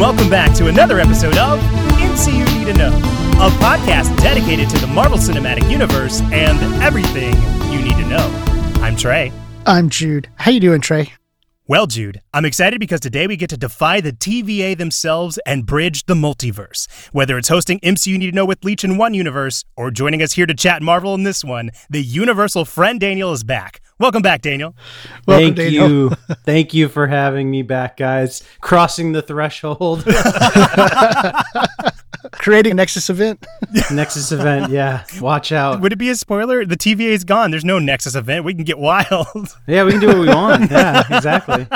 Welcome back to another episode of MCU you Need to Know, a podcast dedicated to the Marvel Cinematic Universe and everything you need to know. I'm Trey. I'm Jude. How you doing, Trey? Well, Jude, I'm excited because today we get to defy the TVA themselves and bridge the multiverse. Whether it's hosting MCU you Need to Know with Leech in one universe or joining us here to chat Marvel in this one, the universal friend Daniel is back. Welcome back, Daniel. Welcome, Thank Daniel. you. Thank you for having me back, guys. Crossing the threshold. creating a Nexus event. Nexus event, yeah. Watch out. Would it be a spoiler? The TVA is gone. There's no Nexus event. We can get wild. Yeah, we can do what we want. Yeah, exactly.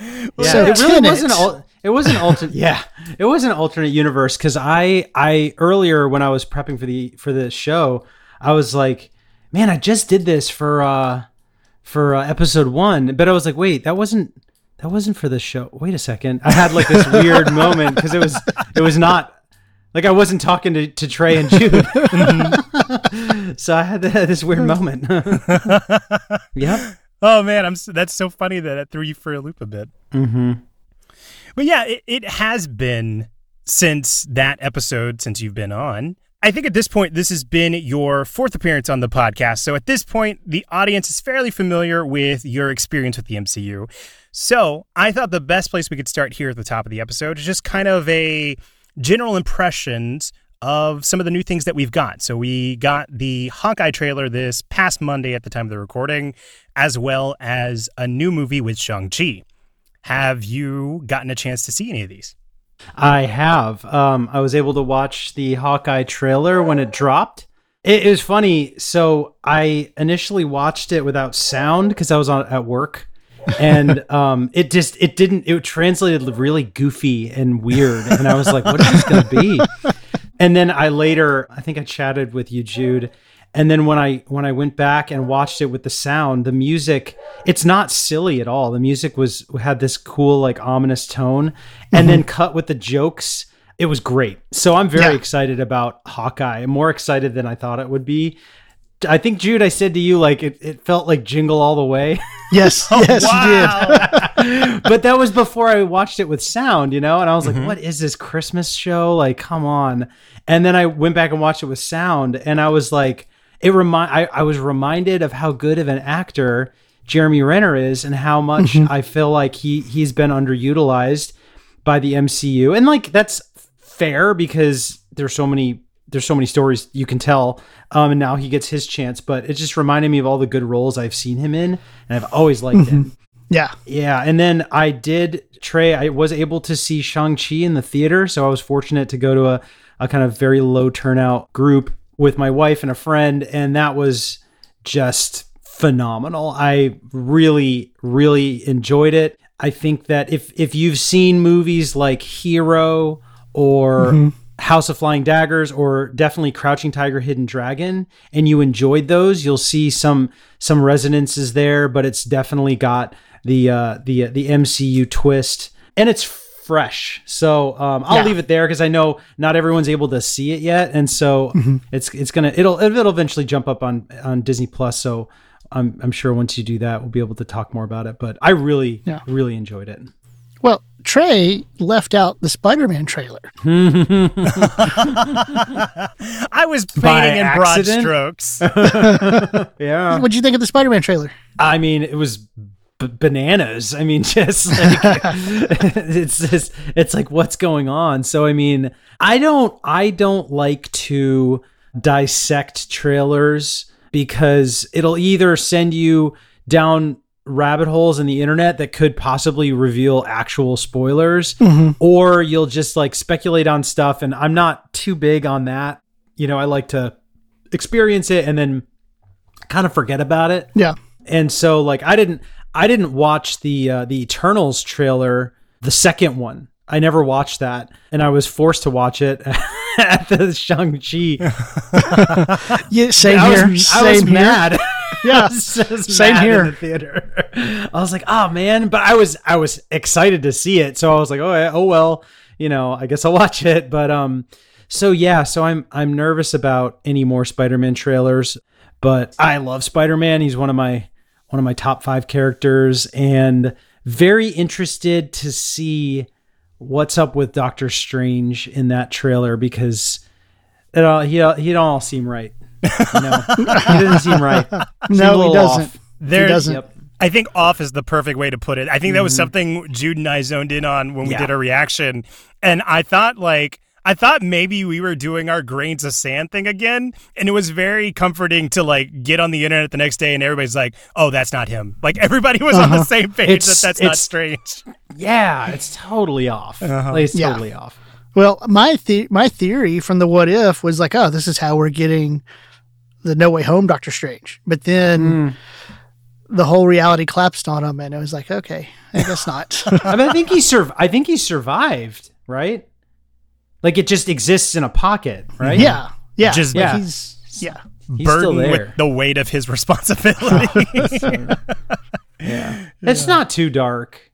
Yeah, so it really wasn't. Al- it was an alternate. yeah, it was an alternate universe because I, I earlier when I was prepping for the for the show, I was like, man, I just did this for uh for uh, episode one, but I was like, wait, that wasn't that wasn't for the show. Wait a second, I had like this weird moment because it was it was not like I wasn't talking to, to Trey and Jude. so I had this weird moment. yeah. Oh man, I'm that's so funny that it threw you for a loop a bit. Mm-hmm. But yeah, it, it has been since that episode since you've been on. I think at this point, this has been your fourth appearance on the podcast. So at this point, the audience is fairly familiar with your experience with the MCU. So I thought the best place we could start here at the top of the episode is just kind of a general impressions of some of the new things that we've got. So we got the Hawkeye trailer this past Monday at the time of the recording, as well as a new movie with Shang-Chi. Have you gotten a chance to see any of these? I have. Um, I was able to watch the Hawkeye trailer when it dropped. It, it was funny. So I initially watched it without sound because I was on at work and um, it just it didn't it translated really goofy and weird, and I was like, what is this going to be? And then I later, I think I chatted with you, Jude. And then when I when I went back and watched it with the sound, the music, it's not silly at all. The music was had this cool like ominous tone, and mm-hmm. then cut with the jokes. It was great. So I'm very yeah. excited about Hawkeye. I'm more excited than I thought it would be. I think Jude, I said to you like it, it felt like Jingle All the Way. Yes, oh, yes, you did. but that was before I watched it with sound, you know, and I was like, mm-hmm. "What is this Christmas show? Like, come on!" And then I went back and watched it with sound, and I was like, "It remind." I, I was reminded of how good of an actor Jeremy Renner is, and how much mm-hmm. I feel like he he's been underutilized by the MCU, and like that's fair because there's so many there's so many stories you can tell. Um, and now he gets his chance, but it just reminded me of all the good roles I've seen him in, and I've always liked him. Mm-hmm. Yeah, yeah. And then I did Trey. I was able to see Shang Chi in the theater, so I was fortunate to go to a a kind of very low turnout group with my wife and a friend, and that was just phenomenal. I really, really enjoyed it. I think that if if you've seen movies like Hero or mm-hmm. House of Flying Daggers or definitely Crouching Tiger, Hidden Dragon, and you enjoyed those, you'll see some some resonances there. But it's definitely got the uh, the uh, the MCU twist, and it's fresh. So um, I'll yeah. leave it there because I know not everyone's able to see it yet, and so mm-hmm. it's it's gonna it'll it'll eventually jump up on on Disney Plus. So I'm I'm sure once you do that, we'll be able to talk more about it. But I really yeah. really enjoyed it. Well, Trey left out the Spider-Man trailer. I was painting in broad strokes. yeah. What'd you think of the Spider-Man trailer? I mean, it was b- bananas. I mean, just like it's just it's like what's going on. So I mean, I don't I don't like to dissect trailers because it'll either send you down rabbit holes in the internet that could possibly reveal actual spoilers mm-hmm. or you'll just like speculate on stuff and I'm not too big on that. You know, I like to experience it and then kind of forget about it. Yeah. And so like I didn't I didn't watch the uh, the Eternals trailer, the second one. I never watched that and I was forced to watch it at the Shang-Chi. yeah, same I here. Was, same I was here. mad. yeah, same here. In the theater, I was like, oh man, but I was I was excited to see it, so I was like, oh oh well, you know, I guess I'll watch it. But um, so yeah, so I'm I'm nervous about any more Spider-Man trailers, but I love Spider-Man. He's one of my one of my top five characters, and very interested to see what's up with Doctor Strange in that trailer because it all he he don't all seem right. You know, he doesn't seem right. Seems No, he doesn't. off. There- he doesn't. Yep. I think off is the perfect way to put it. I think that was mm-hmm. something Jude and I zoned in on when we Yeah. did our reaction. And I thought like I thought maybe we were doing our grains of sand thing again. And it was very comforting to like get on the internet the next day and everybody's like, oh, that's not him. Like everybody was on the uh-huh. same page It's- that that's not strange. Yeah, it's totally off. Uh-huh. Like, it's Yeah. totally off. Well, my the- my theory from the what if was like, oh, this is how we're getting the No Way Home Doctor Strange. But then hmm. the whole reality collapsed on him, and I was like, okay, I guess not. I, mean, I think he sur- I think he survived, right? Like it just exists in a pocket, mm-hmm. right? yeah, yeah, Just- but Yeah. He's yeah. He's still Burdened there. with the weight of his responsibility. yeah. It's not too dark.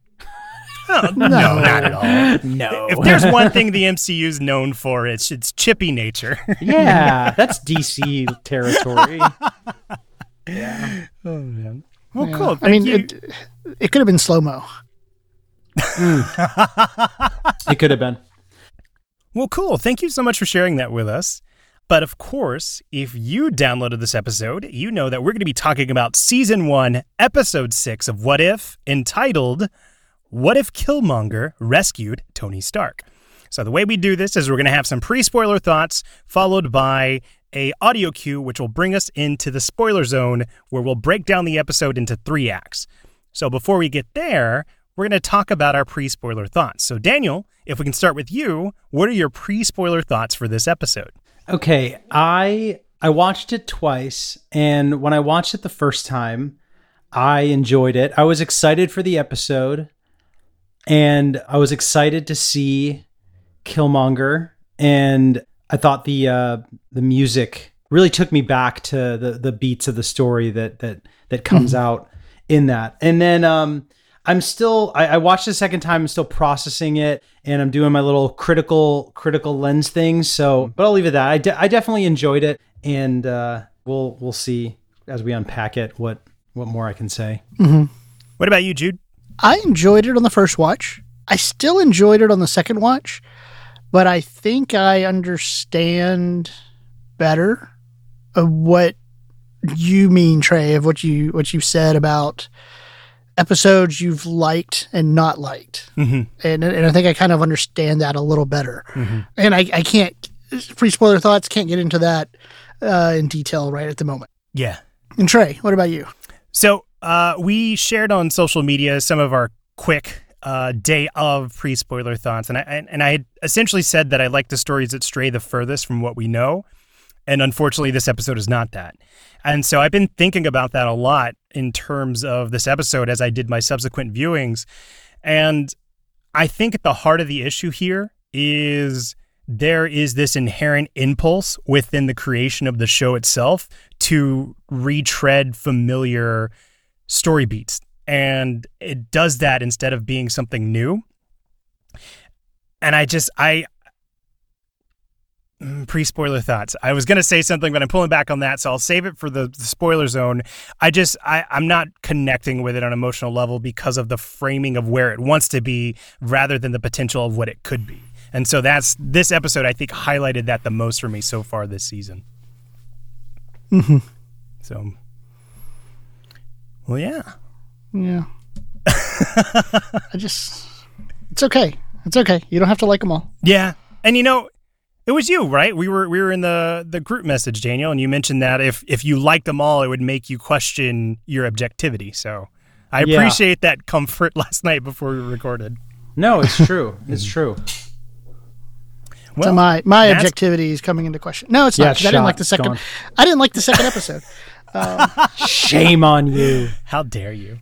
no, not at all. No. If there's one thing the MCU's known for, it's its chippy nature. yeah, that's DC territory. yeah. oh man. Well, cool. I mean, you. it, it could have been slow mo. Mm. It could have been. Well, cool. Thank you so much for sharing that with us. But of course, if you downloaded this episode, you know that we're going to be talking about season one, episode six of What If, entitled What If Killmonger Rescued Tony Stark? So the way we do this is we're going to have some pre-spoiler thoughts followed by a audio cue which will bring us into the spoiler zone where we'll break down the episode into 3 acts. So before we get there, we're going to talk about our pre-spoiler thoughts. So Daniel, if we can start with you, what are your pre-spoiler thoughts for this episode? Okay, I I watched it twice, and when I watched it the first time, I enjoyed it. I was excited for the episode, and I was excited to see Killmonger, and I thought the uh, the music really took me back to the the beats of the story that that that comes out in that. And then um, I'm still I, I watched the second time, I'm still processing it, and I'm doing my little critical critical lens thing. So, but I'll leave it at that. I, de- I definitely enjoyed it, and uh, we'll we'll see as we unpack it what what more I can say. What about you, Jude? I enjoyed it on the first watch. I still enjoyed it on the second watch, but I think I understand better what you mean, Trey, of what you what you said about episodes you've liked and not liked, Mm-hmm. and and I think I kind of understand that a little better. And I, I can't free spoiler thoughts can't get into that uh, in detail right at the moment. Yeah. And Trey, what about you? So uh, we shared on social media some of our quick uh, day of pre spoiler thoughts, and I and, I had essentially said that I like the stories that stray the furthest from what we know, and unfortunately, this episode is not that. And so I've been thinking about that a lot in terms of this episode as I did my subsequent viewings, and I think at the heart of the issue here is there is this inherent impulse within the creation of the show itself to retread familiar story beats. And it does that instead of being something new. And I just, I, mm, pre spoiler thoughts. I was going to say something, but I'm pulling back on that. So I'll save it for the, the spoiler zone. I just, I, I'm not connecting with it on an emotional level because of the framing of where it wants to be rather than the potential of what it could be. And so that's this episode, I think, highlighted that the most for me so far this season. Mm-hmm. So, well, yeah. Yeah. I just, it's okay. It's okay. You don't have to like them all. Yeah. And you know, it was you, right? We were we were in the the group message, Daniel, and you mentioned that if if you liked them all, it would make you question your objectivity. So I Yeah. appreciate that comfort last night before we recorded. No, it's true. it's true. so my my objectivity is coming into question. No, it's Yeah, not. 'cause I didn't like the second. gone. I didn't like the second episode. Shame on you. How dare you?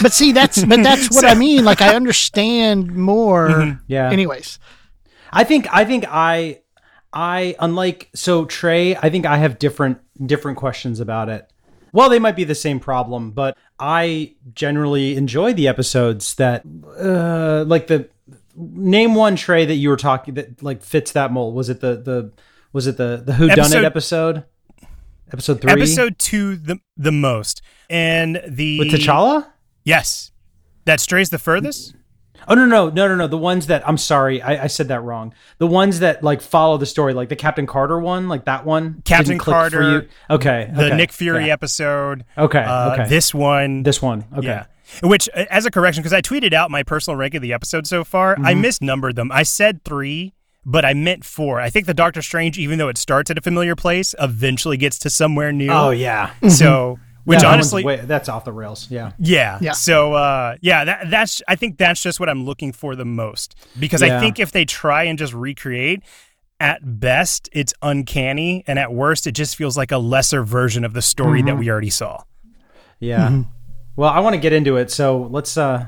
But see, that's but that's what I mean. Like I understand more. Yeah. Anyways, I think I think I I unlike so Trey, I think I have different different questions about it. Well, they might be the same problem, but I generally enjoy the episodes that uh like the name one Trey that you were talking that like fits that mold. Was it the the was it the the Who Done Episode- It episode? Episode 3 Episode two, the the most, and the with T'Challa? Yes, that strays the furthest. Oh no no no no no the ones that I'm sorry I, I said that wrong the ones that like follow the story like the Captain Carter one like that one Captain Carter, you? okay The okay, Nick Fury yeah. episode. okay Uh, okay This one. this one okay Yeah. Which, as a correction, because I tweeted out my personal rank of the episode so far, I Mm-hmm. misnumbered them. I said three, but I meant for. I think the Doctor Strange, even though it starts at a familiar place, eventually gets to somewhere new. oh yeah So, which Yeah, that honestly, way- that's off the rails yeah yeah. Yeah. So, uh, yeah, that, that's, I think that's just what I'm looking for the most. Because I think if they try and just recreate, at best, it's uncanny. And at worst, it just feels like a lesser version of the story Mm-hmm. that we already saw. yeah well I want to get into it so let's uh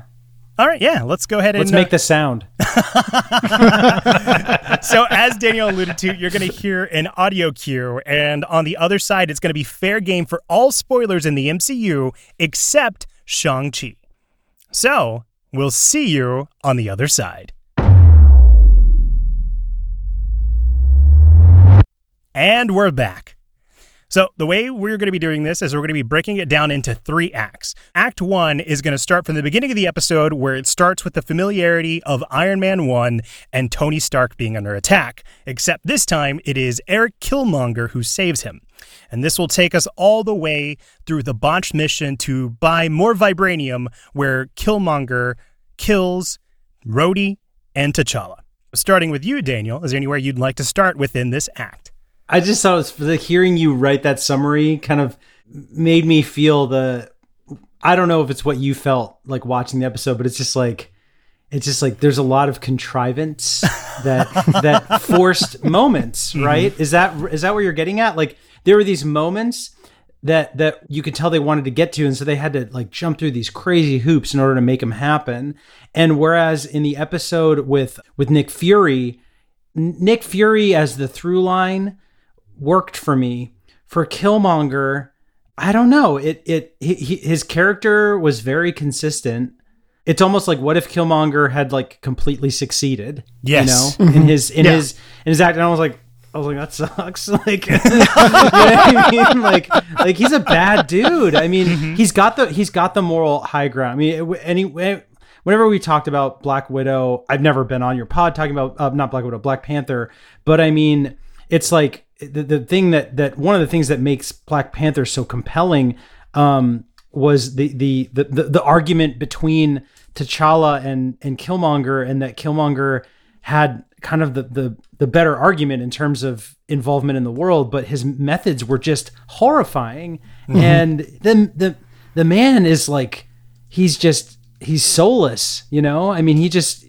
All right. Yeah. Let's go ahead and let's uh, make the sound so as Daniel alluded to, you're going to hear an audio cue, and on the other side, it's going to be fair game for all spoilers in the MCU except Shang Chi. So we'll see you on the other side. And we're back. So, the way we're going to be doing this is we're going to be breaking it down into three acts. Act one is going to start from the beginning of the episode, where it starts with the familiarity of Iron Man 1 and Tony Stark being under attack, except this time it is Eric Killmonger who saves him. And this will take us all the way through the botched mission to buy more vibranium, where Killmonger kills Rhodey and T'Challa. Starting with you, Daniel, is there anywhere you'd like to start within this act? I just thought it was the hearing you write that summary kind of made me feel the I don't know if it's what you felt like watching the episode, but it's just like it's just like there's a lot of contrivance that that forced moments, mhm. right? Is that is that where you're getting at? Like there were these moments that that you could tell they wanted to get to and so they had to like jump through these crazy hoops in order to make them happen. And whereas in the episode with with Nick Fury, Nick Fury as the through line worked for me. For Killmonger, I don't know. It it he, he, his character was very consistent. It's almost like what if Killmonger had like completely succeeded? Yes. you know, in his in Yeah. his in his act. And I was like, I was like, that sucks. Like, you know what I mean? like, like he's a bad dude. I mean, he's got the he's got the moral high ground. I mean, any whenever we talked about Black Widow, I've never been on your pod talking about uh, not Black Widow, Black Panther, but I mean, it's like the, the thing that that one of the things that makes Black Panther so compelling um, was the, the the the the argument between T'Challa and and Killmonger, and that Killmonger had kind of the the the better argument in terms of involvement in the world, but his methods were just horrifying. And then the the man is like he's just he's soulless, you know? I mean, he just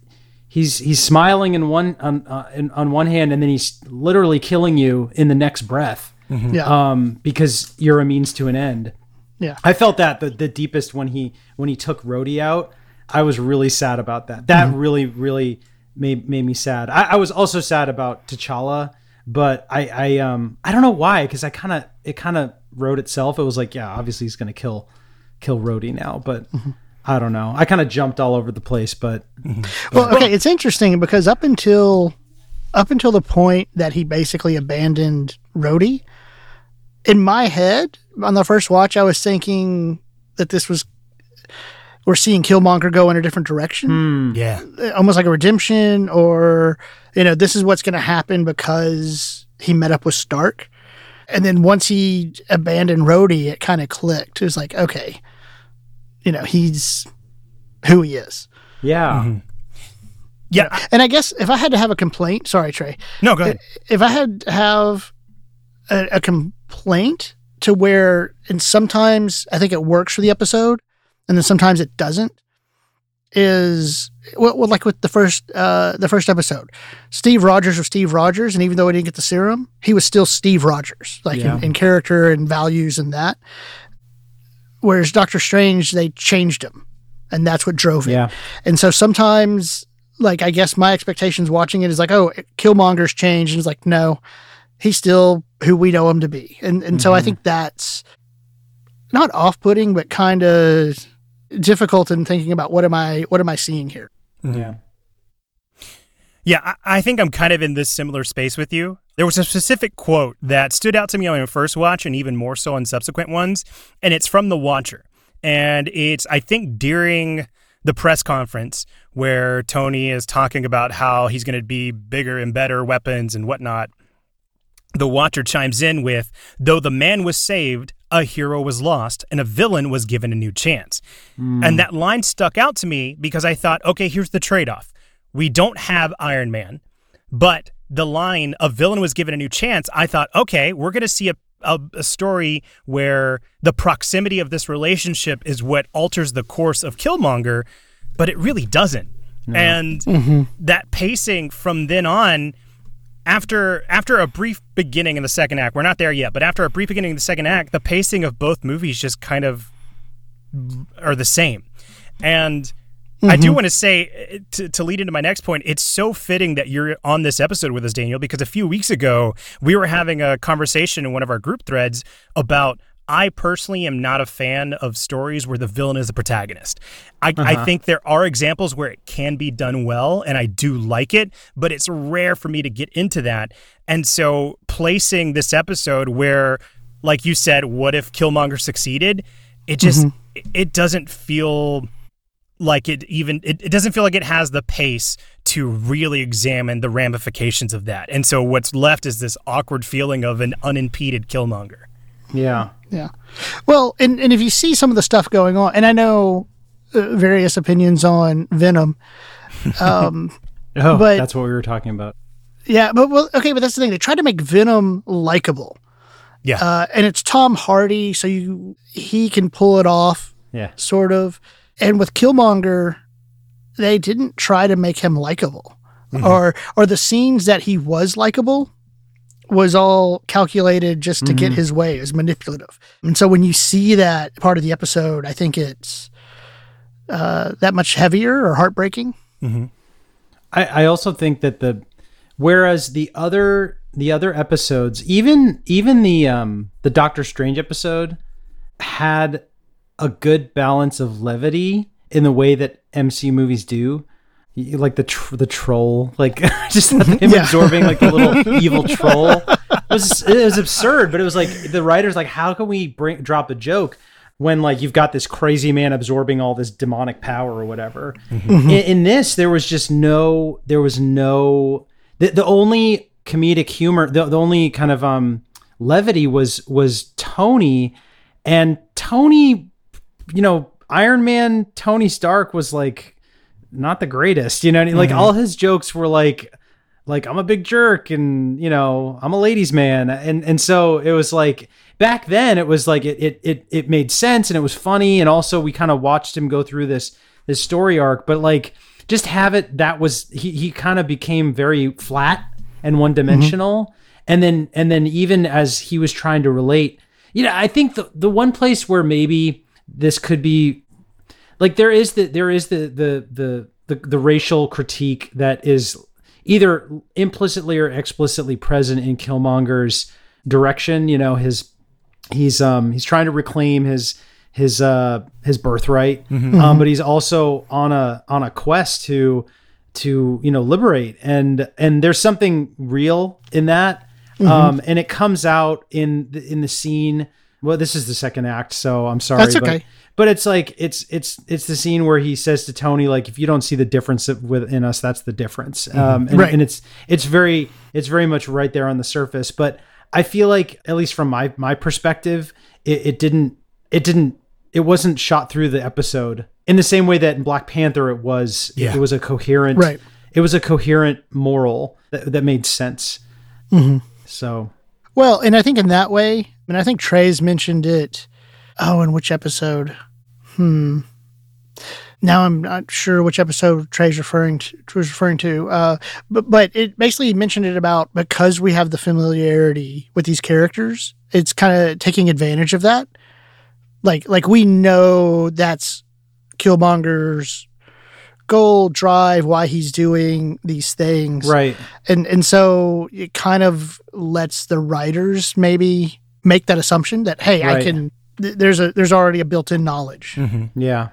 he's he's smiling in one on uh, in, on one hand and then he's literally killing you in the next breath. Yeah. Um because you're a means to an end. yeah. I felt that the, the deepest when he when he took Rhodey out. I was really sad about that. That really really made made me sad. I, I was also sad about T'Challa, but I I um I don't know why because I kind of it kind of wrote itself. It was like yeah, obviously he's gonna kill kill Rhodey now, but I don't know. I kind of jumped all over the place, but Well, okay, it's interesting because up until up until the point that he basically abandoned Rhodey, in my head on the first watch, I was thinking that this was we're seeing Killmonger go in a different direction, hmm. Yeah. Uh, almost like a redemption, or you know, this is what's going to happen because he met up with Stark. And then once he abandoned Rhodey, it kind of clicked. It was like, okay, you know, he's who he is. yeah. Yeah. And I guess if I had to have a complaint, sorry, Trey, No, go ahead. if I had to have a, a complaint to where, and sometimes I think it works for the episode, and then sometimes it doesn't, is well, well, like with the first uh, the first episode, Steve Rogers was Steve Rogers, and even though he didn't get the serum, he was still Steve Rogers, like Yeah. in, in character and values and that. Whereas Doctor Strange, they changed him, and that's what drove it. Yeah. And so sometimes, like, I guess my expectations watching it is like, oh, Killmonger's changed. And it's like, no, he's still who we know him to be. And and so I mm-hmm. think that's not off putting, but kind of difficult in thinking about what am I what am I seeing here? Mm-hmm. Yeah. Yeah, I, I think I'm kind of in this similar space with you. There was a specific quote that stood out to me on my first watch and even more so on subsequent ones, and it's from The Watcher. And it's, I think, during the press conference where Tony is talking about how he's going to be bigger and better weapons and whatnot. The Watcher chimes in with, though the man was saved, a hero was lost and a villain was given a new chance. Mm. And that line stuck out to me because I thought, okay, here's the trade off. We don't have Iron Man, but the line a villain was given a new chance, I thought, okay, we're going to see a, a, a, story where the proximity of this relationship is what alters the course of Killmonger, but it really doesn't. No. And mm-hmm. that pacing from then on, after after a brief beginning in the second act, we're not there yet, but after a brief beginning in the second act, the pacing of both movies just kind of are the same. And Mm-hmm. I do mm-hmm. want to say to, to lead into my next point, it's so fitting that you're on this episode with us, Daniel, because a few weeks ago we were having a conversation in one of our group threads about I personally am not a fan of stories where the villain is the protagonist. I, uh-huh. I, think there are examples where it can be done well, and I do like it, but it's rare for me to get into that. And so, placing this episode where, like you said, what if Killmonger succeeded? It just mm-hmm. it doesn't feel like it even it, it doesn't feel like it has the pace to really examine the ramifications of that. And so what's left is this awkward feeling of an unimpeded killmonger. Yeah. Yeah. Well and, and if you see some of the stuff going on and i know uh, various opinions on venom um oh but that's what we were talking about. Yeah but well okay but that's the thing. They tried to make venom likable. Yeah. Uh, and it's tom hardy so you he can pull it off yeah. sort of and with Killmonger, they didn't try to make him likable. Mm-hmm. Or or the scenes that he was likable was all calculated just to mm-hmm. get his way, It was manipulative. And so when you see that part of the episode, I think it's uh, that much heavier or heartbreaking. Mm-hmm. I, I also think that the whereas the other the other episodes, even even the um the Doctor Strange episode had a good balance of levity in the way that MC movies do. Like the tr- the troll, like just him yeah. absorbing like the little evil troll. It was it was absurd, but it was like the writers like, how can we bring drop a joke when like you've got this crazy man absorbing all this demonic power or whatever. Mm-hmm. In, in, this, there was just no, there was no, the, the only comedic humor, the, the only kind of um levity was was Tony, and Tony you know, Iron Man Tony Stark was like not the greatest, you know, like mm-hmm. all his jokes were like like I'm a big jerk and you know, I'm a ladies man and and so it was like back then it was like it it it, it made sense and it was funny and also we kind of watched him go through this this story arc, but like just have it that was he he kind of became very flat and one dimensional. Mm-hmm. And then and then even as he was trying to relate, you know, I think the the one place where maybe this could be like there is the there is the the the the, the racial critique that is either implicitly or explicitly present in Killmonger's direction. You know, his he's um he's trying to reclaim his his uh his birthright, mm-hmm. um, but he's also on a on a quest to to you know liberate and and there's something real in that, mm-hmm. um, and it comes out in the, in the scene well, this is the second act, so I'm sorry. That's okay. But, but it's like it's it's it's the scene where he says to Tony, like, if you don't see the difference within us, that's the difference. Mm-hmm. Um, and, right. and it's it's very it's very much right there on the surface. But I feel like, at least from my my perspective, it, it didn't it didn't it wasn't shot through the episode in the same way that in Black Panther it was. Yeah. It was a coherent. Right. It was a coherent moral that, that made sense. Mm-hmm. So. Well, and I think in that way, and I think Trey's mentioned it. Oh, in which episode? Hmm. Now I'm not sure which episode Trey's referring to. Was referring to, uh, but but it basically mentioned it about because we have the familiarity with these characters, it's kind of taking advantage of that. Like like we know that's Killmonger's goal, drive, why he's doing these things, right? And and so it kind of lets the writers maybe make that assumption that hey, right. I can. Th- there's a there's already a built-in knowledge. Mm-hmm. Yeah,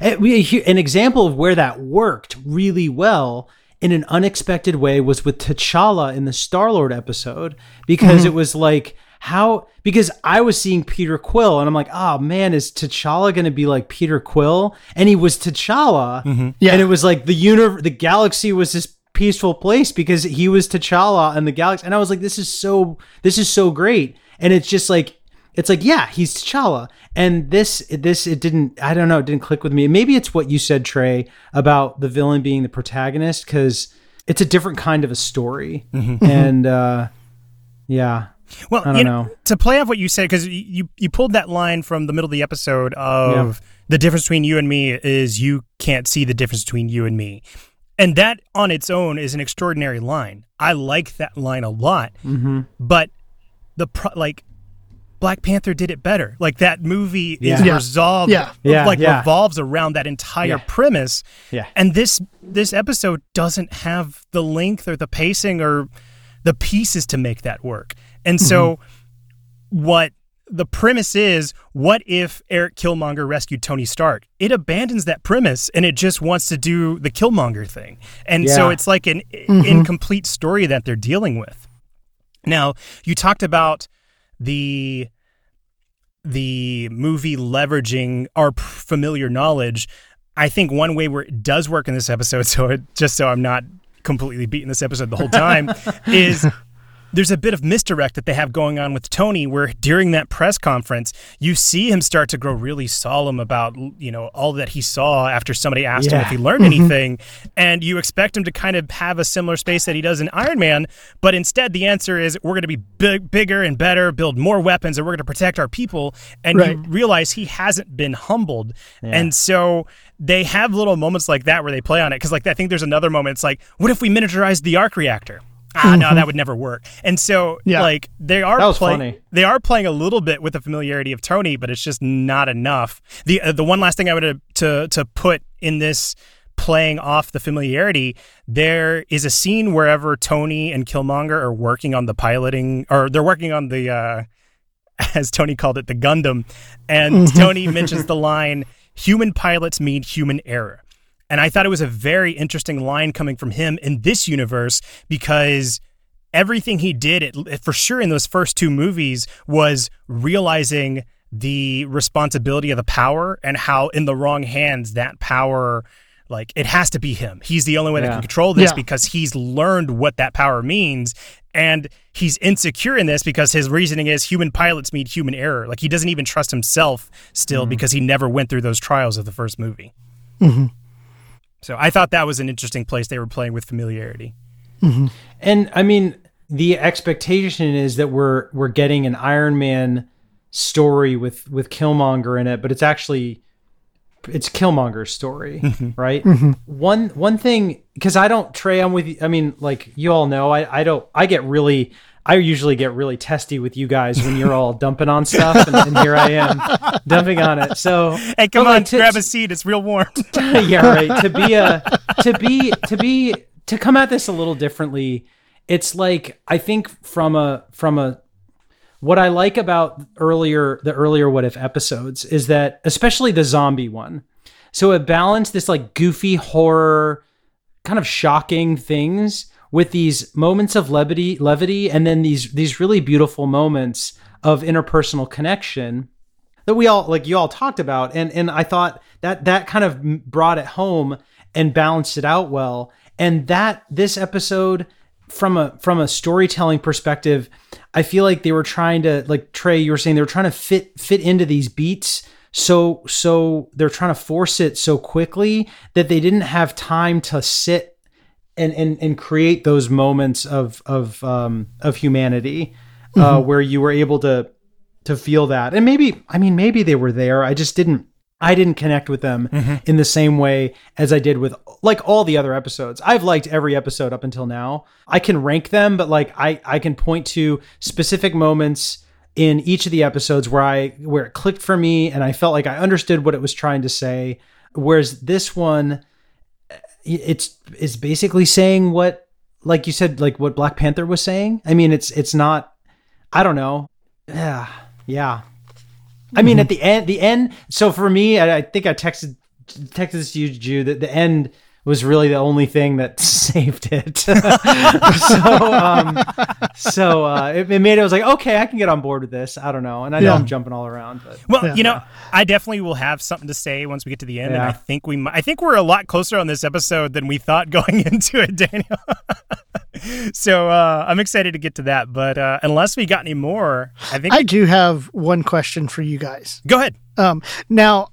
an example of where that worked really well in an unexpected way was with T'Challa in the Star Lord episode because mm-hmm. it was like how because I was seeing Peter Quill and I'm like, oh man, is T'Challa going to be like Peter Quill? And he was T'Challa, mm-hmm. Yeah. and it was like the universe, the galaxy was this peaceful place because he was T'Challa and the galaxy. And I was like, this is so, this is so great. And it's just like, it's like, yeah, he's T'Challa. And this, this, it didn't, I don't know, it didn't click with me. Maybe it's what you said, Trey, about the villain being the protagonist because it's a different kind of a story. Mm-hmm. And mm-hmm. uh, yeah, Well, I don't you know. to play off what you said, because you you pulled that line from the middle of the episode of the difference between you and me is you can't see the difference between you and me, and that on its own is an extraordinary line. I like that line a lot, Mm-hmm. but the pro- like. Black Panther did it better. Like that movie is Yeah. Yeah. resolved, Yeah. Yeah, like yeah. revolves around that entire Yeah. premise. Yeah. And this this episode doesn't have the length or the pacing or the pieces to make that work. And so mm-hmm. what the premise is, what if Eric Killmonger rescued Tony Stark? It abandons that premise and it just wants to do the Killmonger thing. And so it's like an mm-hmm. incomplete story that they're dealing with. Now, you talked about the the movie leveraging our familiar knowledge. I think one way where it does work in this episode, so it, just so I'm not completely beating this episode the whole time, is there's a bit of misdirect that they have going on with Tony where during that press conference you see him start to grow really solemn about you know all that he saw after somebody asked him if he learned mm-hmm. anything. And you expect him to kind of have a similar space that he does in Iron Man but instead the answer is we're going to be big, bigger and better build more weapons and we're going to protect our people. And you realize he hasn't been humbled. And so they have little moments like that where they play on it because like I think there's another moment it's like what if we miniaturized the arc reactor ah no that would never work. And so Yeah. like they are That was play- funny. they are playing a little bit with the familiarity of Tony but it's just not enough. The uh, the one last thing I would uh, to to put in this playing off the familiarity there is a scene wherever Tony and Killmonger are working on the piloting or they're working on the uh as Tony called it the Gundam and Tony mentions the line human pilots mean human error and I thought it was a very interesting line coming from him in this universe because everything he did, it, for sure, in those first two movies, was realizing the responsibility of the power and how, in the wrong hands, that power. Like it has to be him. He's the only one that can control this Yeah. because he's learned what that power means, and he's insecure in this because his reasoning is human pilots mean human error. Like he doesn't even trust himself still mm-hmm. because he never went through those trials of the first movie. Mm-hmm. So I thought that was an interesting place they were playing with familiarity. Mm-hmm. And I mean, the expectation is that we're we're getting an Iron Man story with with Killmonger in it, but it's actually it's Killmonger's story, mm-hmm. right? Mm-hmm. One one thing because I don't Trey, I'm with you. I mean, like you all know, I I don't I get really I usually get really testy with you guys when you're all dumping on stuff, and, and here I am dumping on it. So Hey, come on, like, to- grab a seat. It's real warm. yeah, right. To be a to be to be to come at this a little differently, it's like I think from a from a what I like about earlier the earlier what if episodes is that especially the zombie one. So it balanced this like goofy horror kind of shocking things with these moments of levity levity and then these these really beautiful moments of interpersonal connection that we all like you all talked about. And and I thought that that kind of brought it home and balanced it out well. And that this episode from a from a storytelling perspective I feel like they were trying to like Trey you were saying they were trying to fit fit into these beats so so they're trying to force it so quickly that they didn't have time to sit and and and create those moments of of um of humanity uh where you were able to to feel that. And maybe i mean maybe they were there. I just didn't i didn't connect with them in the same way as i did with like all the other episodes. I've liked every episode up until now. I can rank them but like i i can point to specific moments in each of the episodes where i where it clicked for me and i felt like i understood what it was trying to say. Whereas this one it's it's basically saying what like you said like what black panther was saying. I mean it's it's not i don't know. Yeah yeah. I mean mm-hmm. at the end the end so for me i, I think i texted texted this to you Jude, that the end was really the only thing that saved it. so, um, so uh, it, it, made it I was like, okay, I can get on board with this. I don't know, and I know Yeah. I'm jumping all around, but Well, Yeah. you know, I definitely will have something to say once we get to the end, and I think we, mi- I think we're a lot closer on this episode than we thought going into it, Daniel. so uh, I'm excited to get to that, but uh, unless we got any more, I think I do have one question for you guys. go ahead. Um, now,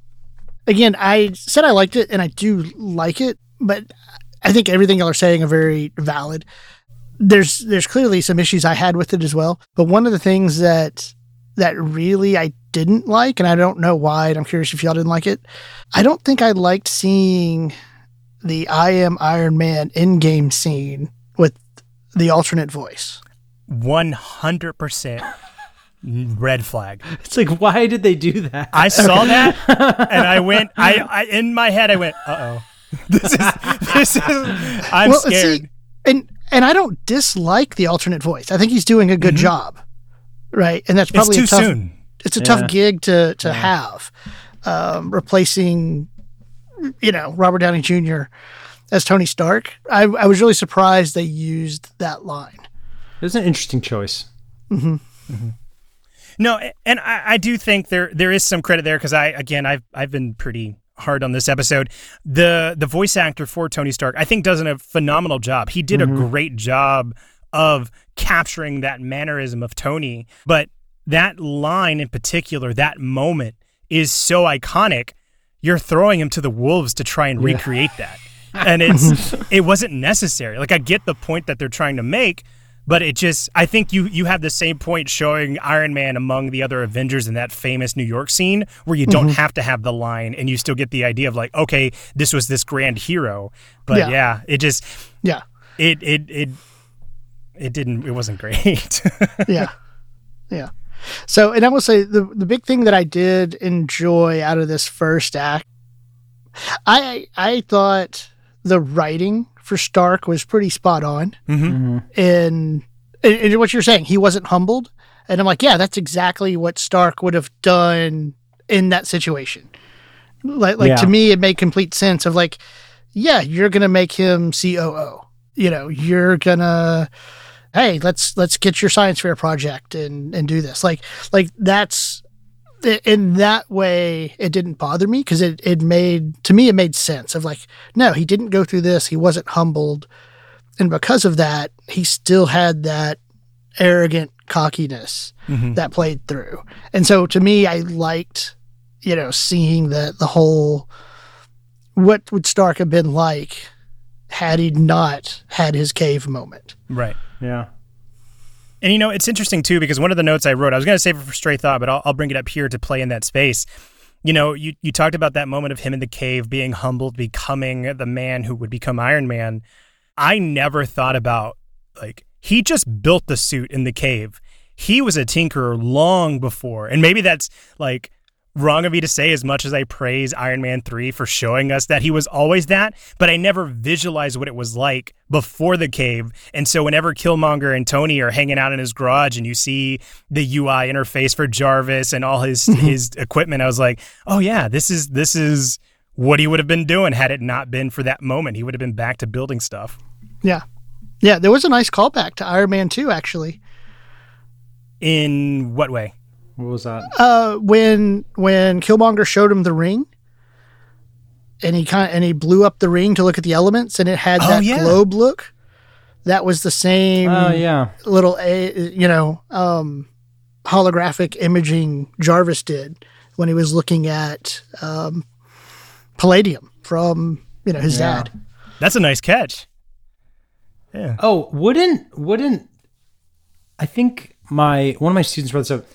again, I said I liked it, and I do like it, but I think everything y'all are saying are very valid. There's there's clearly some issues I had with it as well, but one of the things that that really I didn't like, and I don't know why, and I'm curious if y'all didn't like it. I don't think I liked seeing the I am Iron Man Endgame scene with the alternate voice. One hundred percent red flag. it's like, why did they do that? I saw that and I went. I, I in my head I went, uh oh. This is this is. I'm Well, scared. see, and and I don't dislike the alternate voice. I think he's doing a good job, right? And that's Mm-hmm. it's probably too a tough, soon. It's a Yeah. tough gig to to have, um, replacing, you know, Robert Downey Jr. as Tony Stark. I, I was really surprised they used that line. it was an interesting choice. No, and I, I do think there there is some credit there because I again I've I've been pretty hard on this episode. The the voice actor for Tony Stark I think does a phenomenal job. He did a mm-hmm. great job of capturing that mannerism of Tony, but that line in particular, that moment is so iconic. You're throwing him to the wolves to try and recreate that. And it's it wasn't necessary. Like I get the point that they're trying to make, but it just I think you you have the same point showing Iron Man among the other Avengers in that famous New York scene where you don't mm-hmm. have to have the line and you still get the idea of like, okay, this was this grand hero. But Yeah. yeah, it just Yeah, it it it it didn't it wasn't great. yeah, yeah. So, and I will say the the big thing that I did enjoy out of this first act, I I thought the writing for Stark was pretty spot on. hmm in, in, in what you're saying. He wasn't humbled, and I'm like, yeah, that's exactly what Stark would have done in that situation. Like, like Yeah. to me, it made complete sense. Of like, yeah, you're gonna make him COO. You know, you're gonna, hey, let's let's get your science fair project and and do this. Like, like that's in that way it didn't bother me because it, it made to me it made sense of like no he didn't go through this he wasn't humbled and because of that he still had that arrogant cockiness Mhm. that played through and so to me i liked you know seeing the the whole what would stark have been like had he not had his cave moment Right. Yeah. And you know, it's interesting too because one of the notes I wrote, I was going to save it for stray thought, but I'll, I'll bring it up here to play in that space. You know, you, you talked about that moment of him in the cave being humbled, becoming the man who would become Iron Man. I never thought about like he just built the suit in the cave. He was a tinkerer long before, and maybe that's like wrong of me to say as much as I praise Iron Man 3 for showing us that he was always that, but I never visualized what it was like before the cave. And so whenever Killmonger and Tony are hanging out in his garage and you see the UI interface for Jarvis and all his mm-hmm. his equipment, I was like, "Oh yeah, this is this is what he would have been doing had it not been for that moment. He would have been back to building stuff." yeah yeah there was a nice callback to iron man 2 actually In what way? What was that? uh, when when Killmonger showed him the ring, and he kind of and he blew up the ring to look at the elements, and it had Oh, that yeah. globe look. That was the same Oh yeah. little, a you know, um, holographic imaging Jarvis did when he was looking at um, Palladium from you know his Yeah. dad. That's a nice catch. Yeah. Oh, wouldn't wouldn't I think my one of my students brought this up.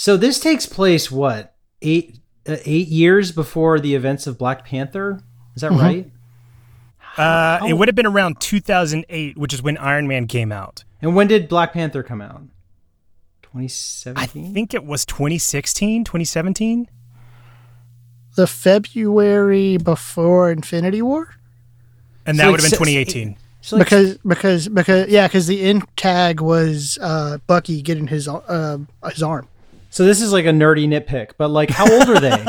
So this takes place what eight uh, eight years before the events of Black Panther. Is that right? Uh, it would have been around 2008, which is when Iron Man came out. And when did Black Panther come out? 2017. I think it was 2016, 2017. The February before Infinity War. And So that would have been 2018. So like, because because because yeah because the end tag was uh, Bucky getting his uh, his arm. So this is like a nerdy nitpick, but like, how old are they?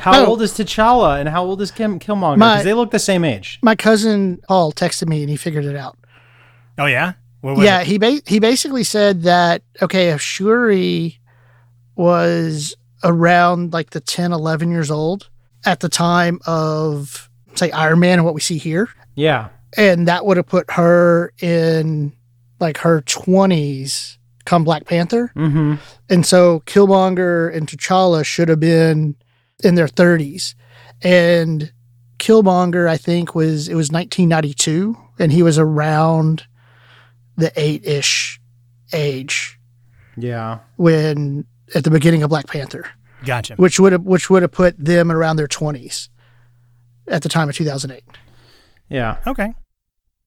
How Oh. old is T'Challa and how old is Kim Killmonger? Because they look the same age. My cousin Paul texted me and he figured it out. Oh yeah. What was yeah, it? he ba- he basically said that okay, if Shuri was around like the 10, 11 years old at the time of say Iron Man and what we see here, Yeah. and that would have put her in like her 20s come Black Panther. Mm-hmm. And so Killmonger and T'Challa should have been in their 30s. And Killmonger, I think, was it was 1992, and he was around the eight ish age Yeah. when at the beginning of Black Panther, Gotcha. which would have which would have put them around their 20s at the time of 2008. Yeah. Okay.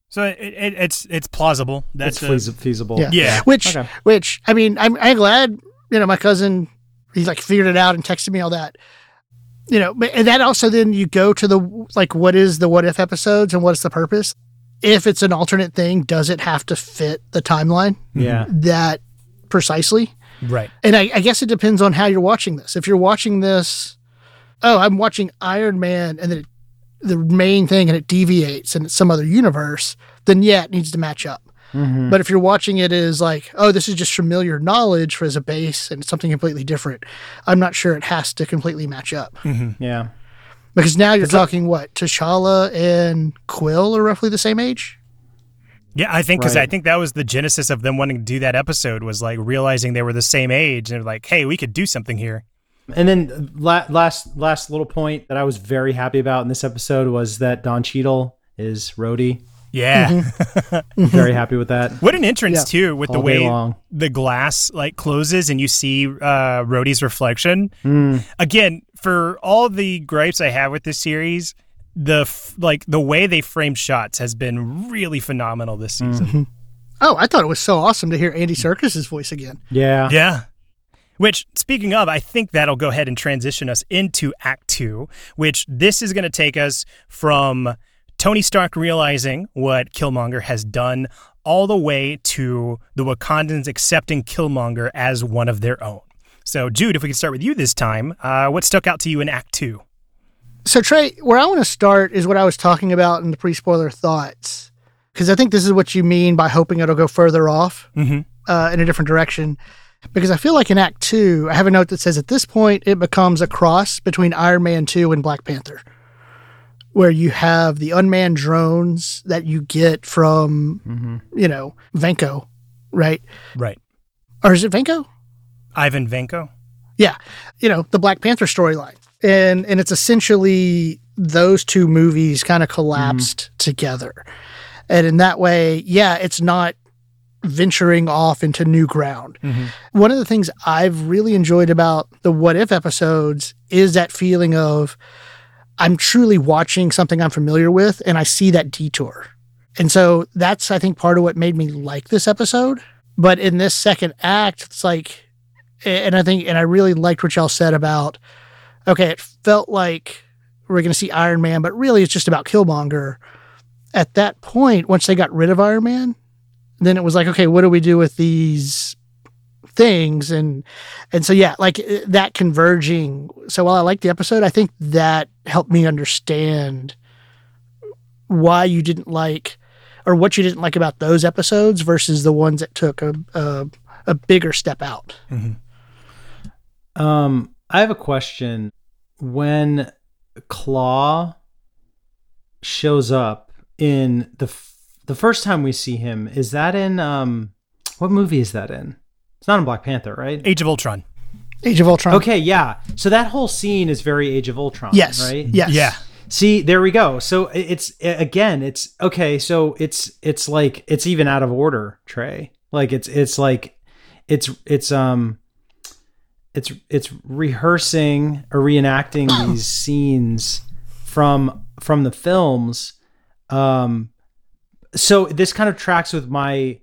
So it, it, it's it's plausible. That's That's a, feasible. Yeah. yeah. Which Okay. which I mean, I'm I'm glad you know my cousin he like figured it out and texted me all that. You know, but and that also then you go to the like what is the what if episodes and what's the purpose? If it's an alternate thing, does it have to fit the timeline mm-hmm. Yeah. that precisely? Right. And I, I guess it depends on how you're watching this. If you're watching this, oh, I'm watching Iron Man and then it, the main thing and it deviates and it's some other universe, then yeah, it needs to match up. Mhm. But if you're watching it as like, oh, this is just familiar knowledge for as a base and it's something completely different, I'm not sure it has to completely match up. Yeah. Because now you're talking what? T'Challa and Quill are roughly the same age? Yeah, I think because Right. I think that was the genesis of them wanting to do that episode was like realizing they were the same age and like, hey, we could do something here. And then la- last last little point that I was very happy about in this episode was that Don Cheadle is Rhodey. Yeah. Very happy with that. What an entrance Yeah. too, with the All day way long. the glass like closes and you see uh Rhodey's reflection. Mm. Again, for all the gripes I have with this series, the f- like the way they frame shots has been really phenomenal this season. Oh, I thought it was so awesome to hear Andy Serkis's voice again. Yeah. Yeah. Which, speaking of, I think that'll go ahead and transition us into Act Two, which this is going to take us from Tony Stark realizing what Killmonger has done all the way to the Wakandans accepting Killmonger as one of their own. So, Jude, if we could start with you this time, uh, what stuck out to you in Act Two? So, Trey, where I want to start is what I was talking about in the pre spoiler thoughts. Because I think this is what you mean by hoping it'll go further off Mhm. uh, in a different direction. Because I feel like in Act Two, I have a note that says at this point it becomes a cross between Iron Man 2 and Black Panther, where you have the unmanned drones that you get from, mm-hmm. you know, Venko, right? Right. Or is it Venko? Ivan Vanko? Yeah, you know the Black Panther storyline, and and it's essentially those two movies kind of collapsed mm-hmm. together, and in that way, yeah, it's not venturing off into new ground. Mm-hmm. One of the things I've really enjoyed about the What If episodes is that feeling of I'm truly watching something I'm familiar with, and I see that detour, and so that's I think part of what made me like this episode. But in this second act, it's like and I think, and I really liked what y'all said about, okay, it felt like we're going to see Iron Man, but really it's just about Killmonger. At that point, once they got rid of Iron Man, then it was like, okay, what do we do with these things? And and so yeah, like eh, that converging. So while I like the episode, I think that helped me understand why you didn't like or what you didn't like about those episodes versus the ones that took a a, a bigger step out. Um, I have a question. When Klaue shows up in the the first time we see him, is that in um what movie is that in? It's not in Black Panther, right? Age of Ultron. Age of Ultron. Okay, yeah. So that whole scene is very Age of Ultron, Yes. right? Yes. Yeah. See, there we go. So it's again, it's okay. So it's it's like it's even out of order, Trey. Like it's it's like it's it's um it's it's rehearsing or reenacting these scenes from from the films. Um, so this kind of tracks with my.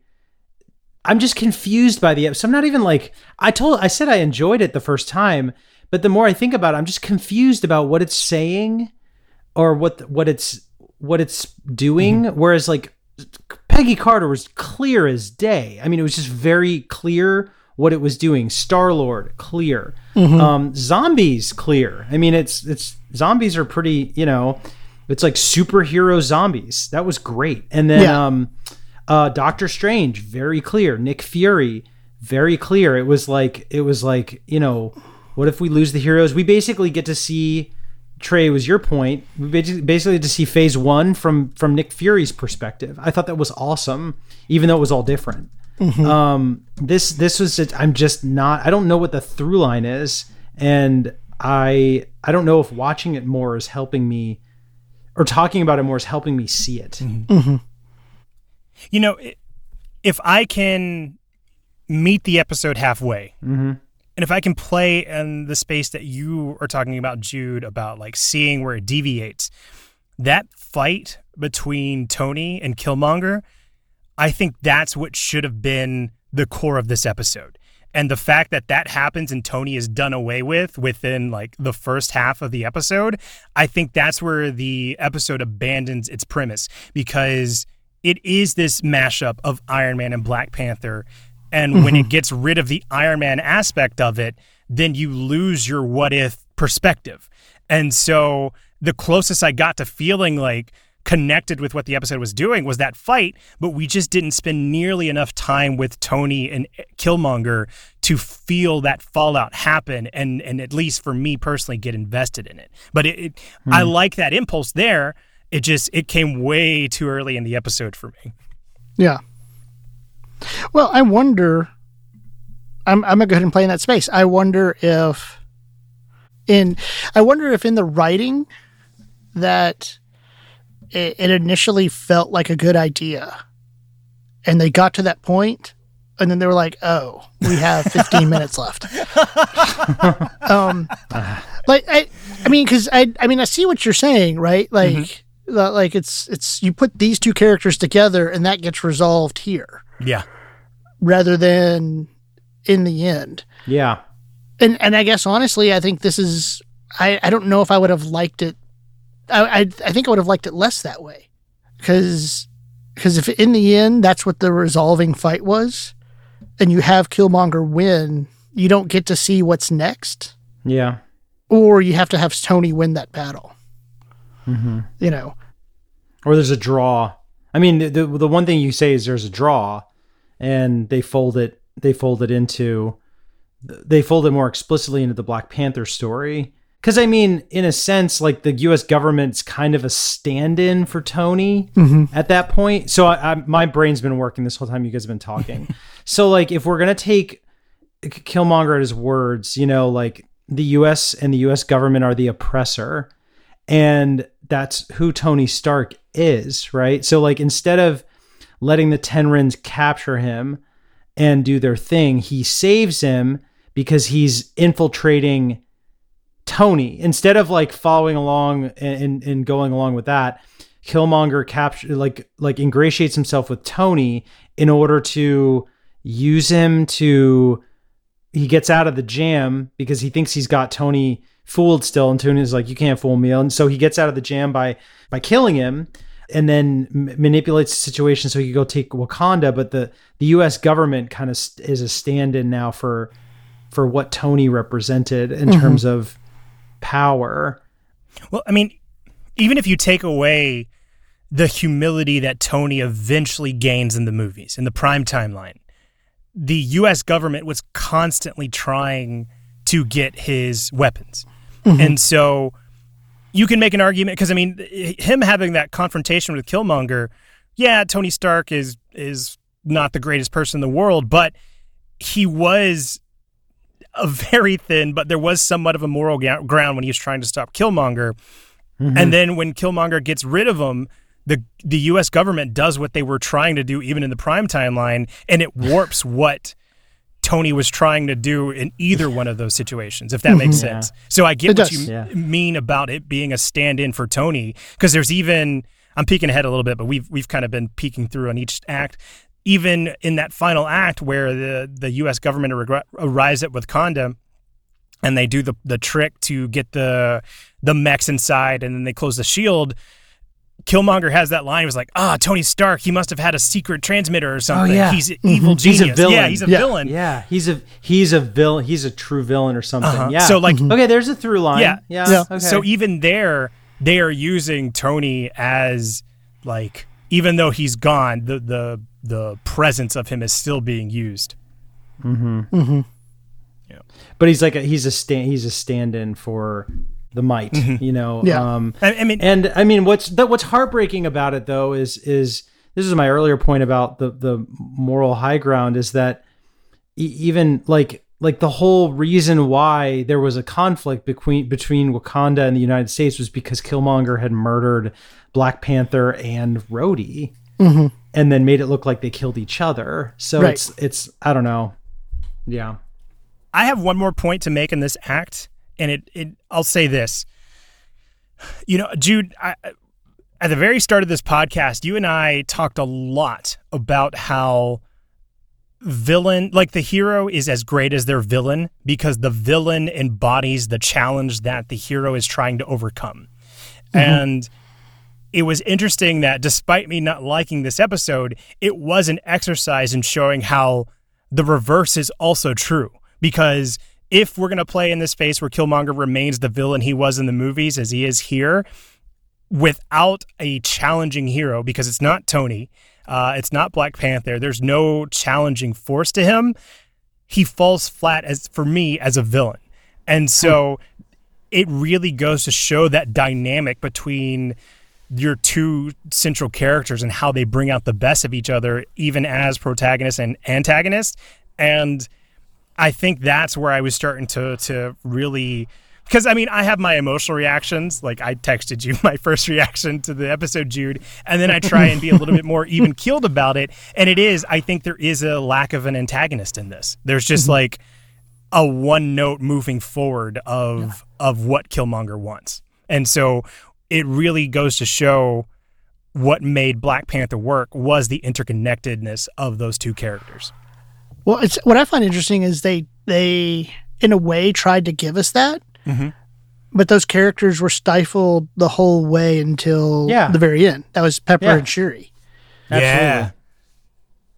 I'm just confused by the episode. I'm not even like I told. I said I enjoyed it the first time, but the more I think about it, I'm just confused about what it's saying or what what it's what it's doing. Whereas like Peggy Carter was clear as day. I mean, it was just very clear what it was doing. Star Lord, clear. Um, zombies, clear. I mean, it's it's zombies are pretty. You know, it's like superhero zombies. That was great. And then Yeah. um, uh, Doctor Strange, very clear. Nick Fury, very clear. It was like it was like you know, what if we lose the heroes? We basically get to see. Trey was your point. We basically to see Phase One from from Nick Fury's perspective. I thought that was awesome, even though it was all different. Um, this this was I'm just not. I don't know what the through line is, and I I don't know if watching it more is helping me, or talking about it more is helping me see it. You know, if I can meet the episode halfway, mm-hmm. and if I can play in the space that you are talking about, Jude, about like seeing where it deviates, that fight between Tony and Killmonger, I think that's what should have been the core of this episode. And the fact that that happens and Tony is done away with within like the first half of the episode, I think that's where the episode abandons its premise because it is this mashup of Iron Man and Black Panther. And when it mm-hmm. gets rid of the Iron Man aspect of it, then you lose your what if perspective. And so the closest I got to feeling like connected with what the episode was doing was that fight, but we just didn't spend nearly enough time with Tony and Killmonger to feel that fallout happen and and at least for me personally get invested in it. But it, it hmm. I like that impulse there. It just it came way too early in the episode for me. Yeah. Well, I wonder. I'm I'm gonna go ahead and play in that space. I wonder if in I wonder if in the writing that it, it initially felt like a good idea, and they got to that point, and then they were like, "Oh, we have 15 minutes left." um, like I, I mean, because I, I mean, I see what you're saying, right? Like, uh, like it's it's you put these two characters together, and that gets resolved here Yeah. rather than in the end. Yeah, And and I guess honestly, I think this is I, I don't know if I would have liked it. I I, I think I would have liked it less that way, because because if in the end that's what the resolving fight was, and you have Killmonger win, you don't get to see what's next, yeah, or you have to have Tony win that battle. Mm-hmm. You know, or there's a draw. I mean, the, the the one thing you say is there's a draw, and they fold it they fold it into they fold it more explicitly into the Black Panther story. Because I mean, in a sense, like the U.S. government's kind of a stand-in for Tony mm-hmm. at that point. So I, I, my brain's been working this whole time you guys have been talking. so like, if we're gonna take Killmonger at his words, you know, like the U.S. and the U.S. government are the oppressor, and that's who Tony Stark is, right? So like, instead of letting the Ten Rings capture him and do their thing, he saves him because he's infiltrating Tony instead of like following along and, and, going along with that. Killmonger capture like like ingratiates himself with Tony in order to use him to he gets out of the jam because he thinks he's got Tony fooled still and Tony's like you can't fool me and so he gets out of the jam by by killing him and then m- manipulates the situation so he can go take Wakanda but the the US government kind of st- is a stand-in now for for what Tony represented in mm-hmm. terms of power Well, I mean, even if you take away the humility that Tony eventually gains in the movies, in the prime timeline, the US government was constantly trying to get his weapons. Mm-hmm. And so you can make an argument because I mean him having that confrontation with Killmonger, yeah, Tony Stark is is not the greatest person in the world, but he was very thin, but there was somewhat of a moral ga- ground when he was trying to stop Killmonger. Mm-hmm. And then when Killmonger gets rid of him, the the U.S. government does what they were trying to do, even in the prime timeline, and it warps what Tony was trying to do in either one of those situations, if that makes mm-hmm. Yeah. sense. So I get It what does. you Yeah. mean about it being a stand-in for Tony, because there's even I'm peeking ahead a little bit, but we've we've kind of been peeking through on each act. Even in that final act where the the U.S. government ar- arrives at Wakanda, and they do the the trick to get the the mechs inside, and then they close the shield. Killmonger has that line. He was like, "Ah, Tony Stark. He must have had a secret transmitter or something. Oh, yeah. He's an evil He's genius. a villain. Yeah, he's a Yeah. villain. Yeah, he's a he's a villain. He's a true villain or something. Uh-huh. Yeah. So, like- okay, there's a through line. Yeah. Yeah. Yeah. Okay. So even there, they are using Tony as like, even though he's gone, the the the presence of him is still being used. Mm-hmm. Mm-hmm. Yeah, but he's like a, he's a stand he's a stand-in for the might. Mm-hmm. You know. Yeah. Um, I, I mean, And I mean, what's that? What's heartbreaking about it, though, is is this is my earlier point about the the moral high ground is that e- even like like the whole reason why there was a conflict between between Wakanda and the United States was because Killmonger had murdered Black Panther and Rhodey, mm-hmm. and then made it look like they killed each other. So Right. it's it's I don't know, yeah. I have one more point to make in this act, and it, it I'll say this. You know, Jude, I, at the very start of this podcast, you and I talked a lot about how villain, like the hero, is as great as their villain because the villain embodies the challenge that the hero is trying to overcome. Mm-hmm. And it was interesting that despite me not liking this episode, it was an exercise in showing how the reverse is also true. Because if we're going to play in this space where Killmonger remains the villain he was in the movies as he is here, without a challenging hero, because it's not Tony, uh, it's not Black Panther, there's no challenging force to him, he falls flat as for me as a villain. And so it really goes to show that dynamic between your two central characters and how they bring out the best of each other, even as protagonist and antagonist. And I think that's where I was starting to to really because I mean I have my emotional reactions. Like I texted you my first reaction to the episode, Jude, and then I try and be a little bit more even keeled about it. And it is, I think there is a lack of an antagonist in this. There's just mm-hmm. like a one note moving forward of of what Killmonger wants. And so it really goes to show what made Black Panther work was the interconnectedness of those two characters. Well, it's what I find interesting is they they in a way tried to give us that, Mhm. but those characters were stifled the whole way until Yeah. the very end. That was Pepper Yeah. and Shuri. Absolutely.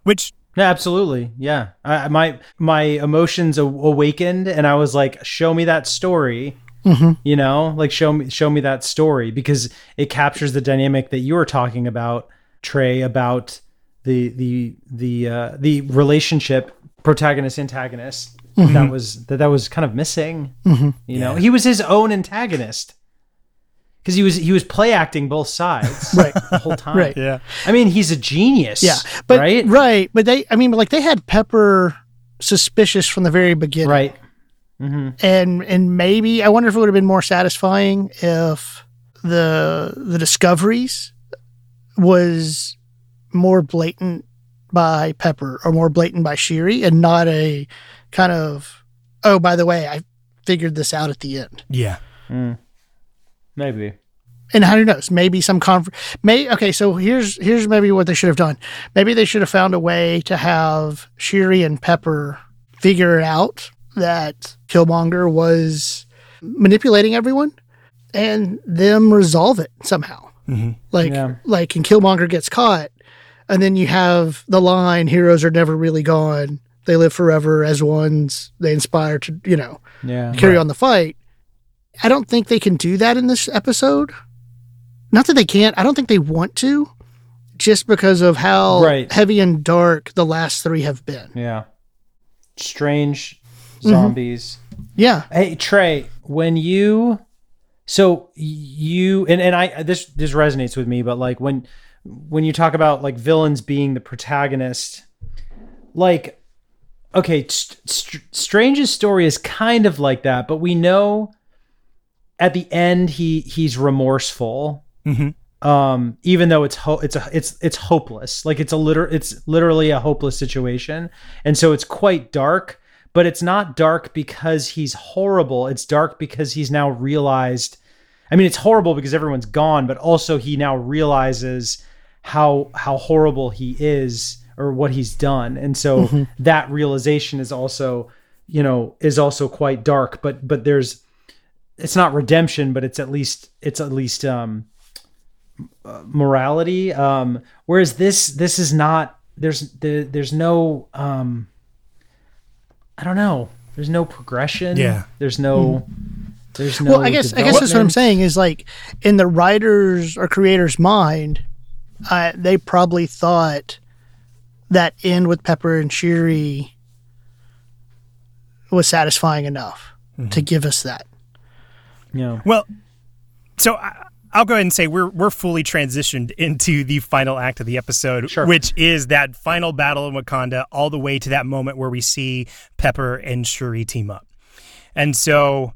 Which Yeah, absolutely. Yeah. I, my my emotions awakened and I was like, show me that story. Mm-hmm. You know, like show me show me that story because it captures the dynamic that you were talking about, Trey, about the the the uh the relationship protagonist antagonist mm-hmm. that was that that was kind of missing. Mm-hmm. You know, he was his own antagonist. Because he was he was play acting both sides Right. the whole time. Right. yeah. I mean, he's a genius. Yeah, but right, right, but they, I mean, like they had Pepper suspicious from the very beginning, right. Mm-hmm. and and maybe I wonder if it would have been more satisfying if the the discoveries was more blatant by Pepper or more blatant by Shuri, and not a kind of oh by the way I figured this out at the end. Yeah. Mm. Maybe. and who knows maybe some conf may okay so here's here's maybe what they should have done maybe they should have found a way to have shuri and pepper figure it out that killmonger was manipulating everyone and them resolve it somehow mm-hmm. like Yeah. like and killmonger gets caught and then you have the line heroes are never really gone they live forever as ones they inspire to you know Yeah. carry on the fight. I don't think they can do that in this episode. Not that they can't. I don't think they want to, just because of how Right. heavy and dark the last three have been. Yeah. Strange Mm-hmm. zombies. Yeah. Hey Trey, when you so you and, and I this this resonates with me, but like when when you talk about like villains being the protagonist, like okay, St- St- Strange's story is kind of like that, but we know at the end he he's remorseful Mhm. um even though it's ho- it's a it's it's hopeless like it's a liter it's literally a hopeless situation and so it's quite dark but it's not dark because he's horrible it's dark because he's now realized i mean it's horrible because everyone's gone but also he now realizes how how horrible he is or what he's done and so that realization is also you know is also quite dark but but there's it's not redemption but it's at least it's at least um morality. Um, whereas this this is not. There's the, there's no. Um, I don't know. There's no progression. Yeah. There's no. There's no. well, I guess I guess that's what I'm saying is like in the writer's or creator's mind, uh, they probably thought that end with Pepper and Shuri was satisfying enough Mm-hmm. to give us that. Yeah. Well, so I, I'll go ahead and say we're we're fully transitioned into the final act of the episode, Sure. which is that final battle in Wakanda, all the way to that moment where we see Pepper and Shuri team up. And so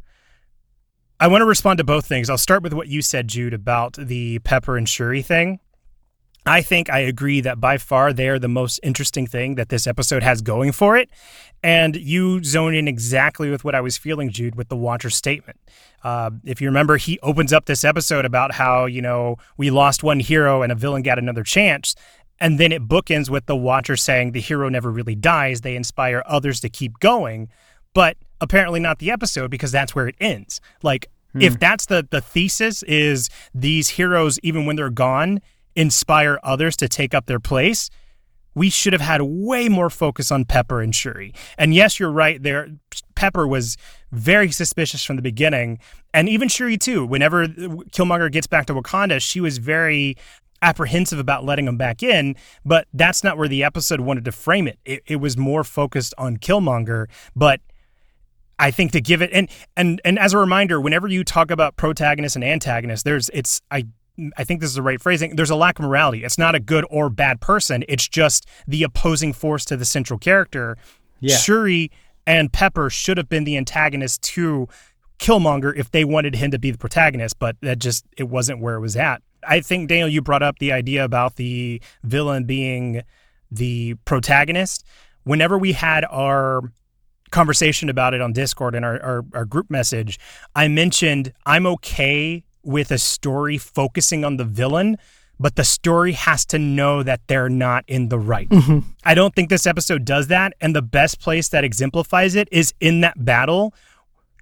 I want to respond to both things. I'll start with what you said, Jude, about the Pepper and Shuri thing. I think I agree that by far they are the most interesting thing that this episode has going for it. And you zone in exactly with what I was feeling, Jude, with the Watcher statement. Uh, if you remember, he opens up this episode about how, you know, we lost one hero and a villain got another chance. And then it bookends with the Watcher saying the hero never really dies. They inspire others to keep going. But apparently not the episode because that's where it ends. Like, if that's the, the thesis is these heroes, even when they're gone, inspire others to take up their place, we should have had way more focus on Pepper and Shuri. And yes, you're right. There, Pepper was very suspicious from the beginning, and even Shuri too. Whenever Killmonger gets back to Wakanda, she was very apprehensive about letting him back in. But that's not where the episode wanted to frame it. It, it was more focused on Killmonger, but. I think to give it and and and as a reminder, whenever you talk about protagonist and antagonist, there's it's I I think this is the right phrasing. There's a lack of morality. It's not a good or bad person. It's just the opposing force to the central character. Yeah. Shuri and Pepper should have been the antagonist to Killmonger if they wanted him to be the protagonist, but that just it wasn't where it was at. I think Daniel, you brought up the idea about the villain being the protagonist. Whenever we had our conversation about it on Discord and our, our, our group message, I mentioned I'm okay with a story focusing on the villain, but the story has to know that they're not in the right. Mm-hmm. I don't think this episode does that. And the best place that exemplifies it is in that battle.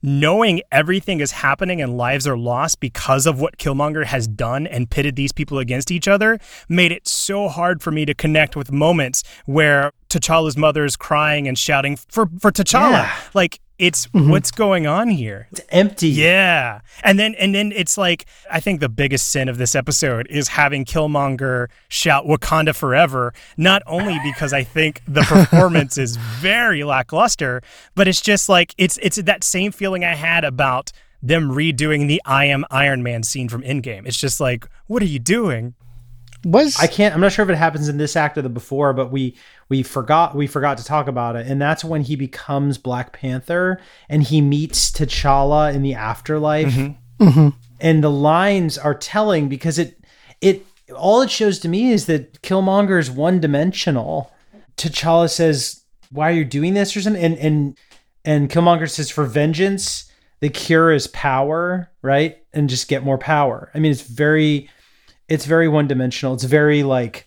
Knowing everything is happening and lives are lost because of what Killmonger has done and pitted these people against each other made it so hard for me to connect with moments where T'Challa's mother is crying and shouting for, for T'Challa. Yeah. Like, it's mm-hmm. what's going on here? It's empty. Yeah. And then and then it's like I think the biggest sin of this episode is having Killmonger shout Wakanda forever, not only because I think the performance is very lackluster, but it's just like it's it's that same feeling I had about them redoing the I am Iron Man scene from Endgame. It's just like, what are you doing? Was I can't. I'm not sure if it happens in this act or the before, but we we forgot we forgot to talk about it, and that's when he becomes Black Panther and he meets T'Challa in the afterlife, mm-hmm. Mm-hmm. and the lines are telling because it it all it shows to me is that Killmonger is one dimensional. T'Challa says, "Why are you doing this?" or something, and and and Killmonger says, "For vengeance, the cure is power, right? And just get more power." I mean, it's very it's very one dimensional. It's very like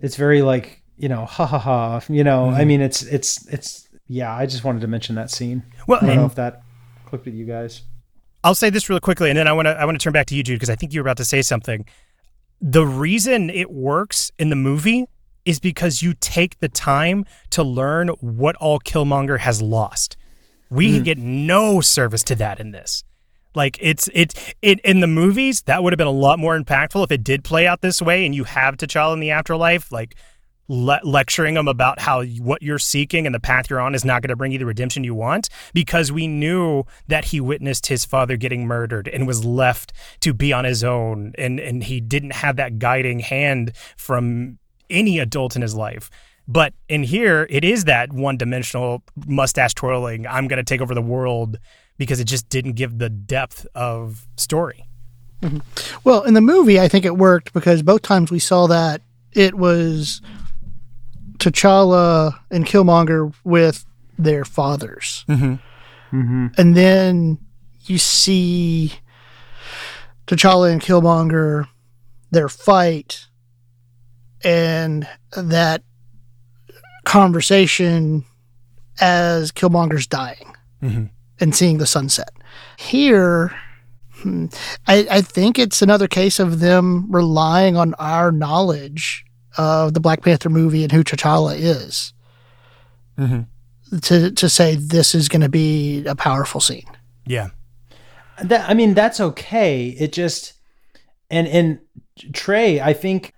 it's very like, you know, ha ha ha. You know, I mm. mean it's it's it's yeah, I just wanted to mention that scene. Well, I don't know if that clicked with you guys. I'll say this really quickly, and then I want to I want to turn back to you, Jude, because I think you were about to say something. The reason it works in the movie is because you take the time to learn what all Killmonger has lost. We mm. get no service to that in this. Like it's it's it in the movies that would have been a lot more impactful if it did play out this way, and you have T'Challa in the afterlife, like le- lecturing him about how what you're seeking and the path you're on is not going to bring you the redemption you want because we knew that he witnessed his father getting murdered and was left to be on his own and and he didn't have that guiding hand from any adult in his life. But in here it is that one-dimensional mustache twirling i'm going to take over the world because it just didn't give the depth of story well in the movie? I think it worked because both times we saw that it was T'Challa and Killmonger with their fathers, Mm-hmm. and then you see T'Challa and Killmonger their fight, and that conversation as Killmonger's dying Mhm. And seeing the sunset. Here, hmm, I, I think it's another case of them relying on our knowledge of the Black Panther movie and who T'Challa is mm-hmm. to to say this is going to be a powerful scene. Yeah. That I mean, that's okay. It just and and Trey, I think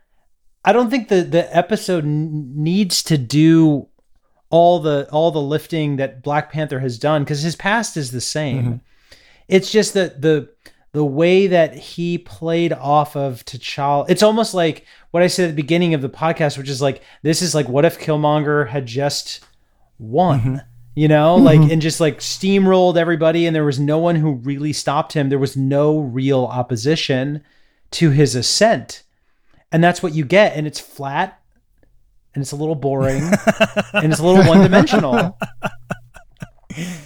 I don't think the the episode n- needs to do all the all the lifting that Black Panther has done because his past is the same. Mm-hmm. It's just that the the way that he played off of T'Challa, it's almost like what I said at the beginning of the podcast, which is like this is like what if Killmonger had just won, mm-hmm. you know, like mm-hmm. and just like steamrolled everybody, and there was no one who really stopped him. There was no real opposition to his ascent, and that's what you get, and it's flat, and it's a little boring, and it's a little one dimensional.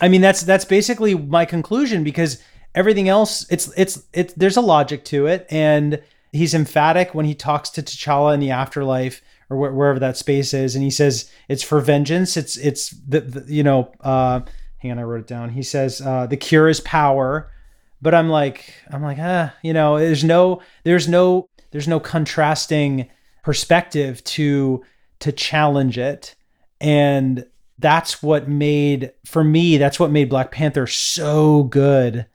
I mean, that's that's basically my conclusion because everything else, it's it's it's there's a logic to it, and he's emphatic when he talks to T'Challa in the afterlife or wh- wherever that space is, and he says it's for vengeance. It's it's the, the you know, uh, hang on, I wrote it down. He says uh, the cure is power, but I'm like I'm like ah, you know, there's no there's no there's no contrasting perspective to to challenge it. And that's what made for me that's what made black panther so good.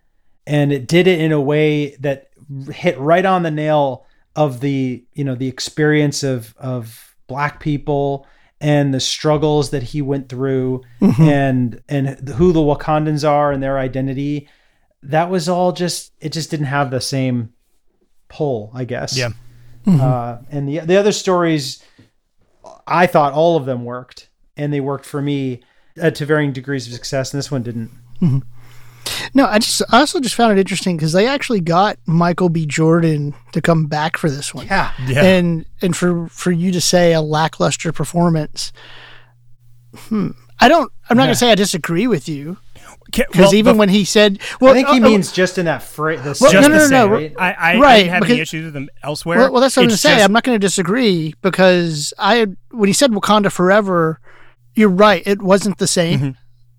And it did it in a way that hit right on the nail of the you know the experience of of black people and the struggles that he went through and and who the wakandans are and their identity. That was all just it just didn't have the same pull i guess. Yeah. uh, and the the other stories, I thought all of them worked, and they worked for me uh, to varying degrees of success. And this one didn't. No, I just I also just found it interesting because they actually got Michael B. Jordan to come back for this one. Yeah, Yeah. and and for for you to say a lackluster performance hmm i don't i'm not Yeah. gonna say i disagree with you Ca- because well, even bef- when he said well I think he uh, uh, means just in that phrase. The Well, just no, to no, no, say, no, right? I, I, I right, didn't have any issues with them elsewhere. well, well that's what i'm gonna say just- i'm not gonna disagree because i when he said wakanda forever you're right it wasn't the same Mm-hmm.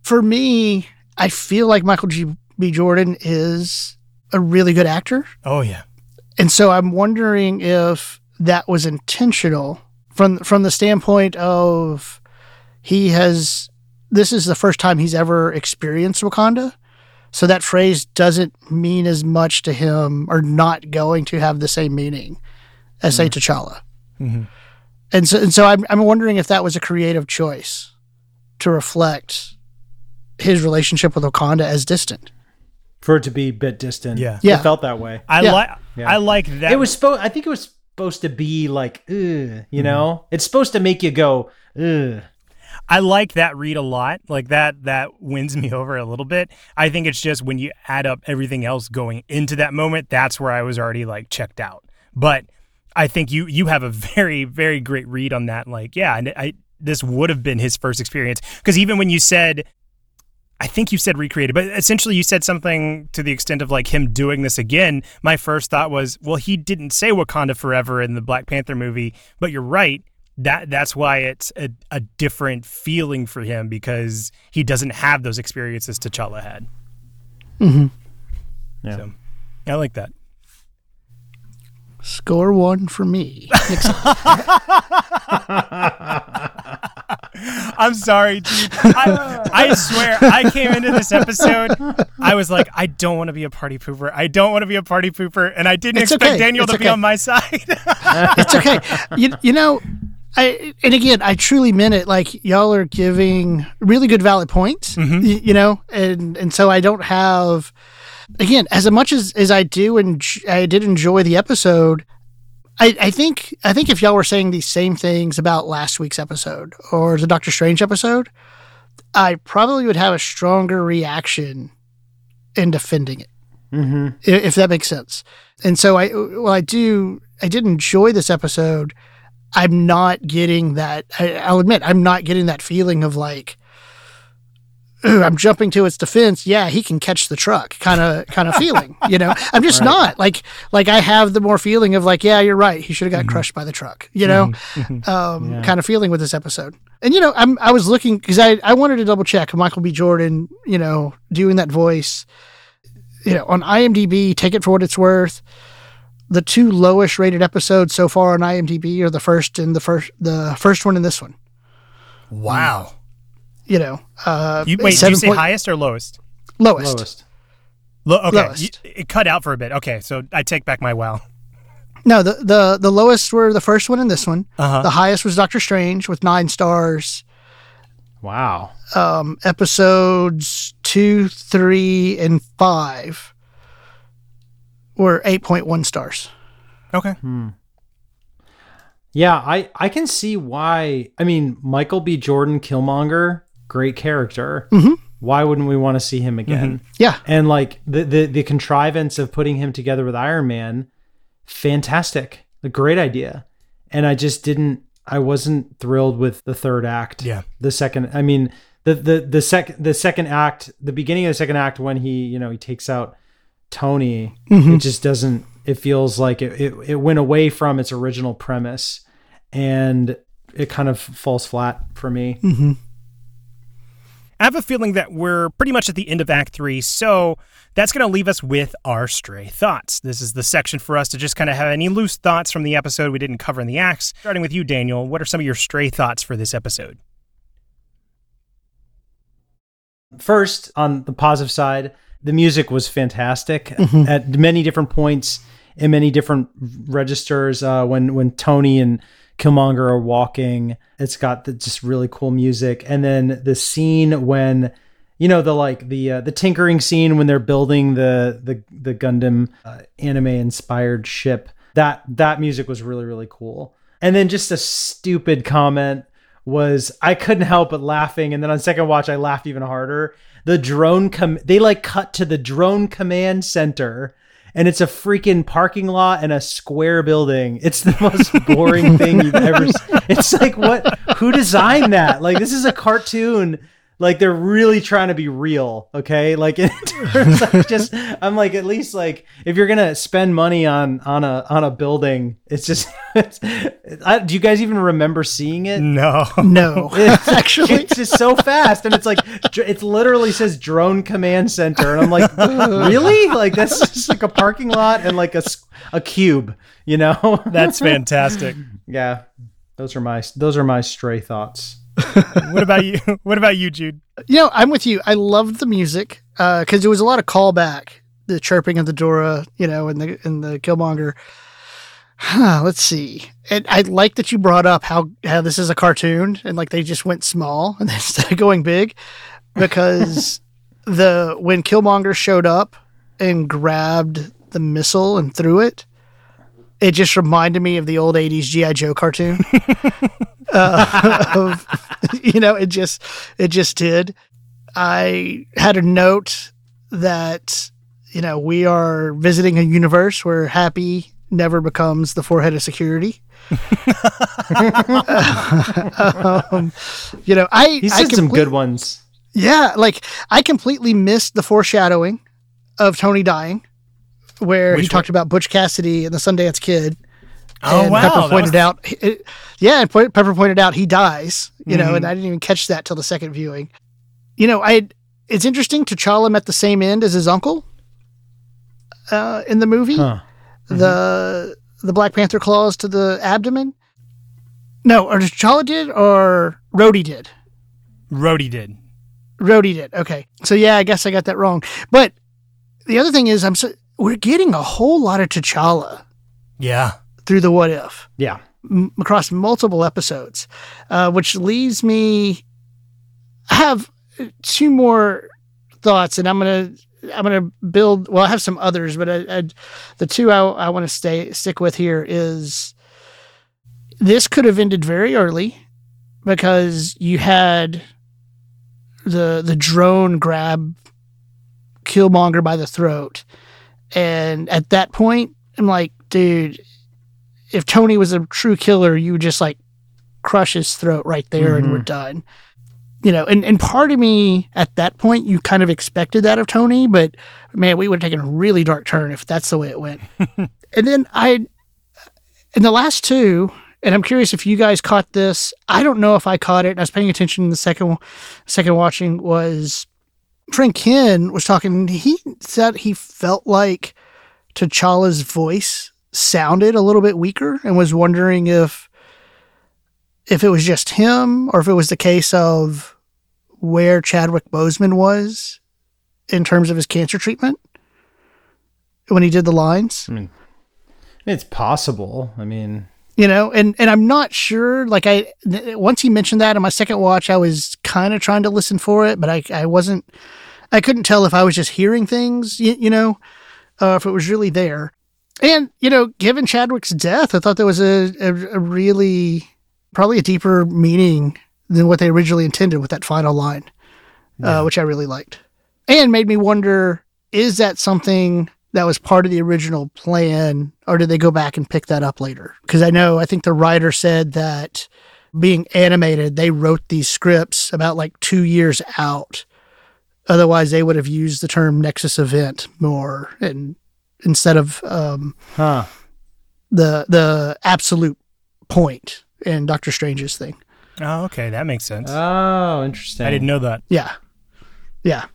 for me i feel like michael g b jordan is a really good actor Oh yeah. And so I'm wondering if that was intentional from from the standpoint of he has this is the first time he's ever experienced Wakanda. So that phrase doesn't mean as much to him or not going to have the same meaning as say mm-hmm. T'Challa. Mm-hmm. And so and so I'm I'm wondering if that was a creative choice to reflect his relationship with Wakanda as distant. for it to be a bit distant. Yeah. Yeah. it felt that way. I Yeah. like. Yeah. I like that. It was supposed. I think it was supposed to be like, Ugh, you mm-hmm. know, it's supposed to make you go, Ugh. I like that read a lot. Like that that wins me over a little bit. I think it's just when you add up everything else going into that moment, that's where I was already like checked out. But I think you you have a very very great read on that. Like yeah, and I this would have been his first experience because even when you said. I think you said recreated, but essentially you said something to the extent of like him doing this again. My first thought was, well, he didn't say Wakanda forever in the Black Panther movie, but you're right. That that's why it's a, a different feeling for him because he doesn't have those experiences T'Challa had. Mm-hmm. Yeah. So I like that. Score one for me. I'm sorry, dude. I, I swear, I came into this episode. I was like, I don't want to be a party pooper. I don't want to be a party pooper, and I didn't It's expect okay. Daniel It's to be on my side. it's okay. You, you know, I and again, I truly meant it. Like y'all are giving really good, valid points. y- You know, and and so I don't have. Again, as much as as I do and I did enjoy the episode, I, I think I think if y'all were saying these same things about last week's episode or the Doctor Strange episode, I probably would have a stronger reaction in defending it Mm-hmm. i- if that makes sense. And so I, well, I do, I did enjoy this episode. I'm not getting that. I, I'll admit, I'm not getting that feeling of like, "Ooh, I'm jumping to its defense. Yeah, he can catch the truck, kind of, kind of feeling. You know, I'm just Right. not like, like I have the more feeling of like, yeah, you're right. He should have got crushed by the truck. You know, um, Yeah. kind of feeling with this episode. And you know, I'm, I was looking because I, I wanted to double check Michael B. Jordan. You know, doing that voice you know, on IMDb, take it for what it's worth. The two lowest rated episodes so far on IMDb are the first and the first the first one and this one. Wow. You know, uh, You, wait, did you say point- highest or lowest? lowest. Lowest. Lo- okay, Lowest. you- it cut out for a bit. Okay, so I take back my wow. No, the, the the lowest were the first one and this one. Uh-huh. The highest was Doctor Strange with nine stars. Wow. Um, episodes two, three, and five were eight point one stars. Okay. Yeah, I I can see why. I mean, Michael B. Jordan, Killmonger, great character. Mhm. Why wouldn't we want to see him again? Yeah, And like the, the the contrivance of putting him together with Iron Man, fantastic, a great idea. And I just didn't. I wasn't thrilled with the third act. Yeah. The second. I mean, the the the second the second act, the beginning of the second act when he you know he takes out Tony, mm-hmm. it just doesn't. It feels like it, it it went away from its original premise, and it kind of falls flat for me. Mm-hmm. I have a feeling that we're pretty much at the end of Act Three, so that's going to leave us with our stray thoughts. This is the section for us to just kind of have any loose thoughts from the episode we didn't cover in the acts. Starting with you, Daniel, what are some of your stray thoughts for this episode? first on the positive side the music was fantastic at many different points in many different registers uh, when when tony and killmonger are walking it's got the just really cool music. And then the scene when you know the like the uh, the tinkering scene when they're building the the the gundam uh, anime inspired ship that that music was really really cool. And then just a stupid comment was I couldn't help but laughing, and then on second watch I laughed even harder. The drone com they like cut to the drone command center, and it's a freaking parking lot and a square building. It's the most boring thing you've ever. s- It's like what? Who designed that? Like this is a cartoon. Like they're really trying to be real, okay? Like in terms of just, I'm like at least like if you're gonna spend money on on a on a building, it's just. It's, I, do you guys even remember seeing it? No. no, It's- actually, it's just so fast, and it's like dr- it literally says drone command center, and I'm like, really? Like that's just like a parking lot and like a a cube, you know? That's fantastic. yeah. Those are my those are my stray thoughts. What about you? What about you, Jude? you know, I'm with you. I loved the music uh, because there was a lot of callback, the chirping of the Dora, you know, and the and the Killmonger. Huh, let's see. And I like that you brought up how how this is a cartoon and like they just went small and instead of going big because the when Killmonger showed up and grabbed the missile and threw it, it just reminded me of the old '80s GI Joe cartoon. uh, of, you know, it just it just did. I had a note that you know we are visiting a universe where Happy never becomes the forehead of security. um, you know, I He I said some good ones. yeah, like I completely missed the foreshadowing of Tony dying, where he Which talked about Butch Cassidy and the Sundance Kid. Oh and wow. Pepper pointed was- out, it- yeah, and Po- Pepper pointed out he dies. You know, Mhm. and I didn't even catch that till the second viewing. You know, I it's interesting. T'Challa met the same end as his uncle uh, in the movie. Huh. The the Black Panther claws to the abdomen. No, or T'Challa did, or Rhodey did. Rhodey did. Rhodey did. Okay. So yeah, I guess I got that wrong. But the other thing is, I'm so, we're getting a whole lot of T'Challa Yeah. through the What If Yeah. m- across multiple episodes, uh, which leaves me. I have two more thoughts, and I'm gonna I'm gonna build. Well, I have some others, but I, I, the two I, I want to stay stick with here is this could have ended very early because you had the the drone grab Killmonger by the throat, and at that point, I'm like, dude, if Tony was a true killer, you would just like crush his throat right there and we're mm-hmm. done. You know, and, and part of me at that point, you kind of expected that of Tony, but man, we would have taken a really dark turn if that's the way it went. and then I, in the last two, and I'm curious if you guys caught this. I don't know if I caught it. And I was paying attention in the second, second watching was friend Ken was talking. He said he felt like T'Challa's voice sounded a little bit weaker, and was wondering if if it was just him or if it was the case of where Chadwick Boseman was in terms of his cancer treatment when he did the lines. I mean, it's possible. I mean, you know, and and I'm not sure. Like I once he mentioned that in my second watch, I was kind of trying to listen for it, but I I wasn't. I couldn't tell if I was just hearing things, you, you know, uh, if it was really there. And you know, given Chadwick's death, I thought there was a, a, a really probably a deeper meaning than what they originally intended with that final line, uh, yeah. uh, which I really liked, and made me wonder: is that something that was part of the original plan, or did they go back and pick that up later? Because I know, I think the writer said that being animated, they wrote these scripts about like two years out. Otherwise, they would have used the term Nexus event more, and instead of um, huh. the the absolute point in Doctor Strange's thing. Oh, okay, that makes sense. Oh, interesting. I didn't know that. Yeah, yeah.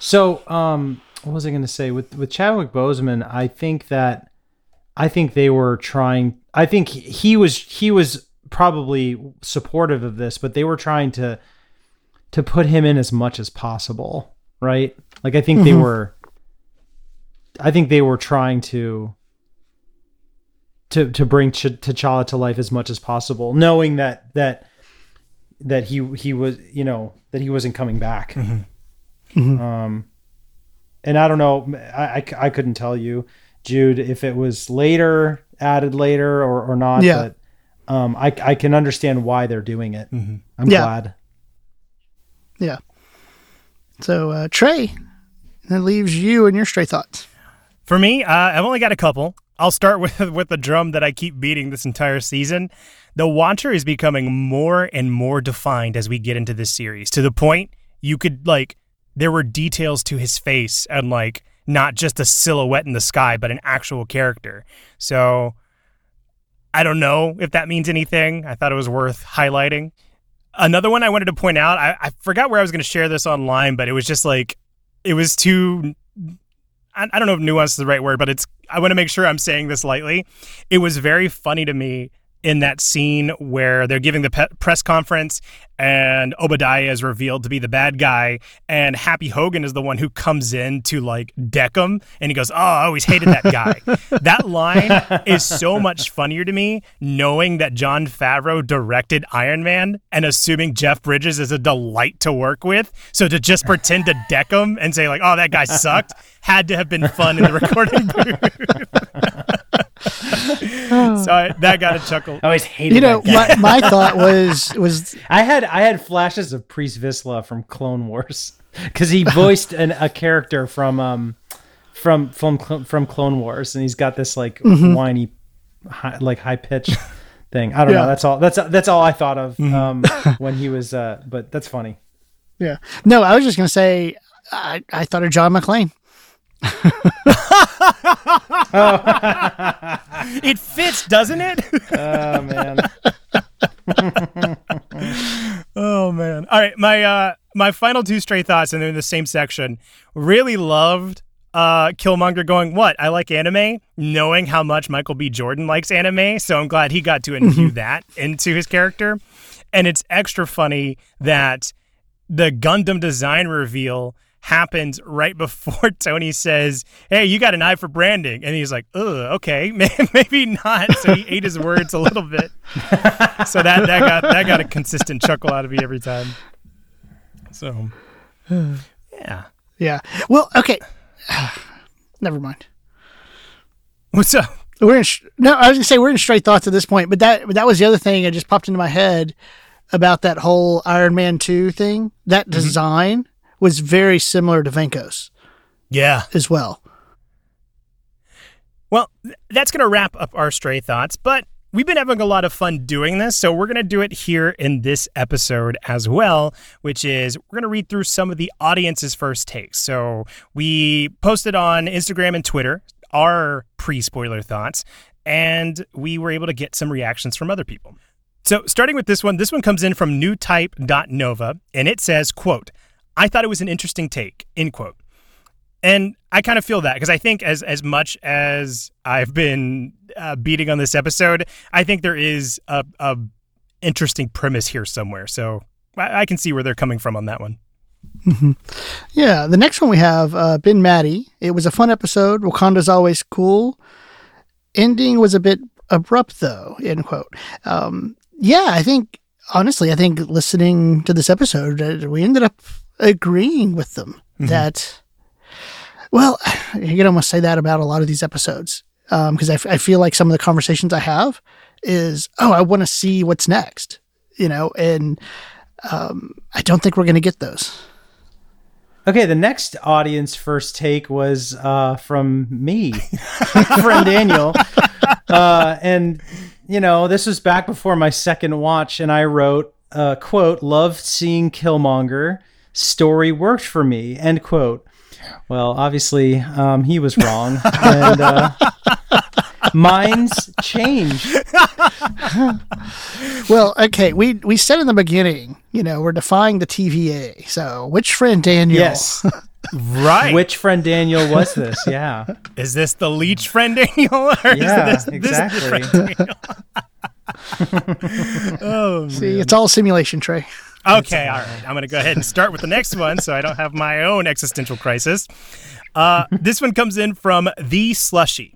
So, um, what was I going to say with with Chadwick Boseman? I think that I think they were trying. I think he was he was probably supportive of this, but they were trying to to put him in as much as possible, right? Like I think mm-hmm. they were. I think they were trying to to to bring Ch- T'Challa to life as much as possible, knowing that that that he he was you know that he wasn't coming back. Mm-hmm. Mm-hmm. Um, and I don't know, I, I, I, couldn't tell you, Jude, if it was later added later or or not. Yeah. But um, I I can understand why they're doing it. Mm-hmm. I'm yeah. glad. Yeah. So uh, Trey, that leaves you and your stray thoughts. For me, uh, I've only got a couple. I'll start with with the drum that I keep beating this entire season. The Watcher is becoming more and more defined as we get into this series to the point you could like there were details to his face and like not just a silhouette in the sky but an actual character. So I don't know if that means anything. I thought it was worth highlighting. Another one I wanted to point out, I, I forgot where I was going to share this online, but it was just like it was too I, I don't know if nuance is the right word, but it's I want to make sure I'm saying this lightly. It was very funny to me in that scene where they're giving the pe- press conference and Obadiah is revealed to be the bad guy and Happy Hogan is the one who comes in to like deck him and he goes, "Oh, I always hated that guy." that line is so much funnier to me knowing that Jon Favreau directed Iron Man and assuming Jeff Bridges is a delight to work with. So to just pretend to deck him and say like, "Oh, that guy sucked," had to have been fun in the recording booth. so I, that got a chuckle. I always hated. You know, my, my thought was was I had I had flashes of Pre Vizsla from Clone Wars because he voiced an, a character from um from from from Clone Wars, and he's got this like mm-hmm. whiny, high, like high pitch thing. I don't yeah. know. That's all. That's that's all I thought of mm-hmm. um, when he was. Uh, but that's funny. Yeah. No, I was just gonna say I I thought of John McClane. It fits, doesn't it? oh man. oh man. All right, my uh my final two stray thoughts and they're in the same section. Really loved uh Killmonger going, "What? I like anime," knowing how much Michael B Jordan likes anime, so I'm glad he got to imbue that into his character. And it's extra funny that the Gundam design reveal happens right before Tony says, "Hey, you got an eye for branding," and he's like, "Ugh, okay, maybe not." So he ate his words a little bit. so that that got that got a consistent chuckle out of me every time. So, yeah, yeah. Well, okay. Never mind. What's up? We're in no. I was gonna say we're in straight thoughts at this point, but that that was the other thing that just popped into my head about that whole Iron Man two thing. That mm-hmm. design was very similar to Vanko's. Yeah. As well. Well, that's going to wrap up our stray thoughts, but we've been having a lot of fun doing this, so we're going to do it here in this episode as well, which is we're going to read through some of the audience's first takes. So we posted on Instagram and Twitter our pre spoiler thoughts, and we were able to get some reactions from other people. So starting with this one, this one comes in from newtype.nova, and it says, quote, I thought it was an interesting take, end quote. And I kind of feel that because I think as as much as I've been uh, beating on this episode, I think there is a, a interesting premise here somewhere. So I, I, can see where they're coming from on that one. Mm-hmm. Yeah, the next one we have uh, Ben Maddie. It was a fun episode. Wakanda's always cool. Ending was a bit abrupt though. End quote. Um, yeah, I think honestly, I think listening to this episode, uh, we ended up agreeing with them mm-hmm. that well, you can almost say that about a lot of these episodes because um, I, f- I feel like some of the conversations I have is, oh, I want to see what's next, you know, and um, I don't think we're going to get those. Okay, the next audience first take was uh, from me, friend Daniel, uh, and you know this was back before my second watch, and I wrote, uh, "quote Loved seeing Killmonger. Story worked for me." End quote. Well, obviously, um, he was wrong, and uh, minds change. well, okay, we we said in the beginning, you know, we're defying the TVA. So, which friend Daniel? Yes. right. Which friend Daniel was this? Yeah. Is this the leech friend Daniel? yeah, this, exactly. This oh, see, man. it's all simulation, Trey. Okay, all right. I'm going to go ahead and start with the next one so I don't have my own existential crisis. Uh, this one comes in from The Slushy,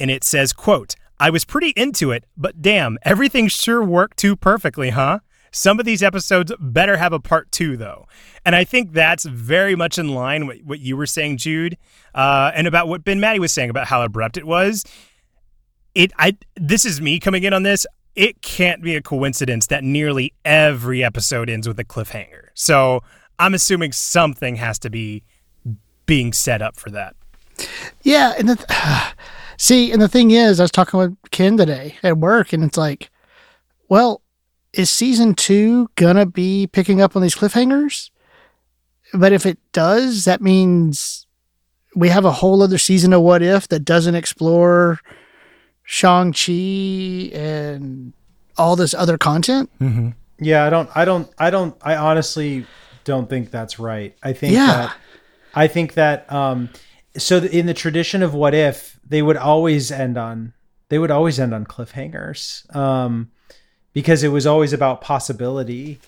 and it says, quote, I was pretty into it, but damn, everything sure worked too perfectly, huh? Some of these episodes better have a part two, though. And I think that's very much in line with what you were saying, Jude, uh, and about what Ben Maddie was saying about how abrupt it was. It, I, this is me coming in on this it can't be a coincidence that nearly every episode ends with a cliffhanger. So I'm assuming something has to be being set up for that. Yeah, and the, see, and the thing is, I was talking with Ken today at work, and it's like, well, is season two gonna be picking up on these cliffhangers? But if it does, that means we have a whole other season of What If that doesn't explore Shang Chi and all this other content. Mm-hmm. Yeah, I don't, I don't, I don't, I honestly don't think that's right. I think yeah. that, I think that, um, so in the tradition of what if they would always end on, they would always end on cliffhangers, um, because it was always about possibility,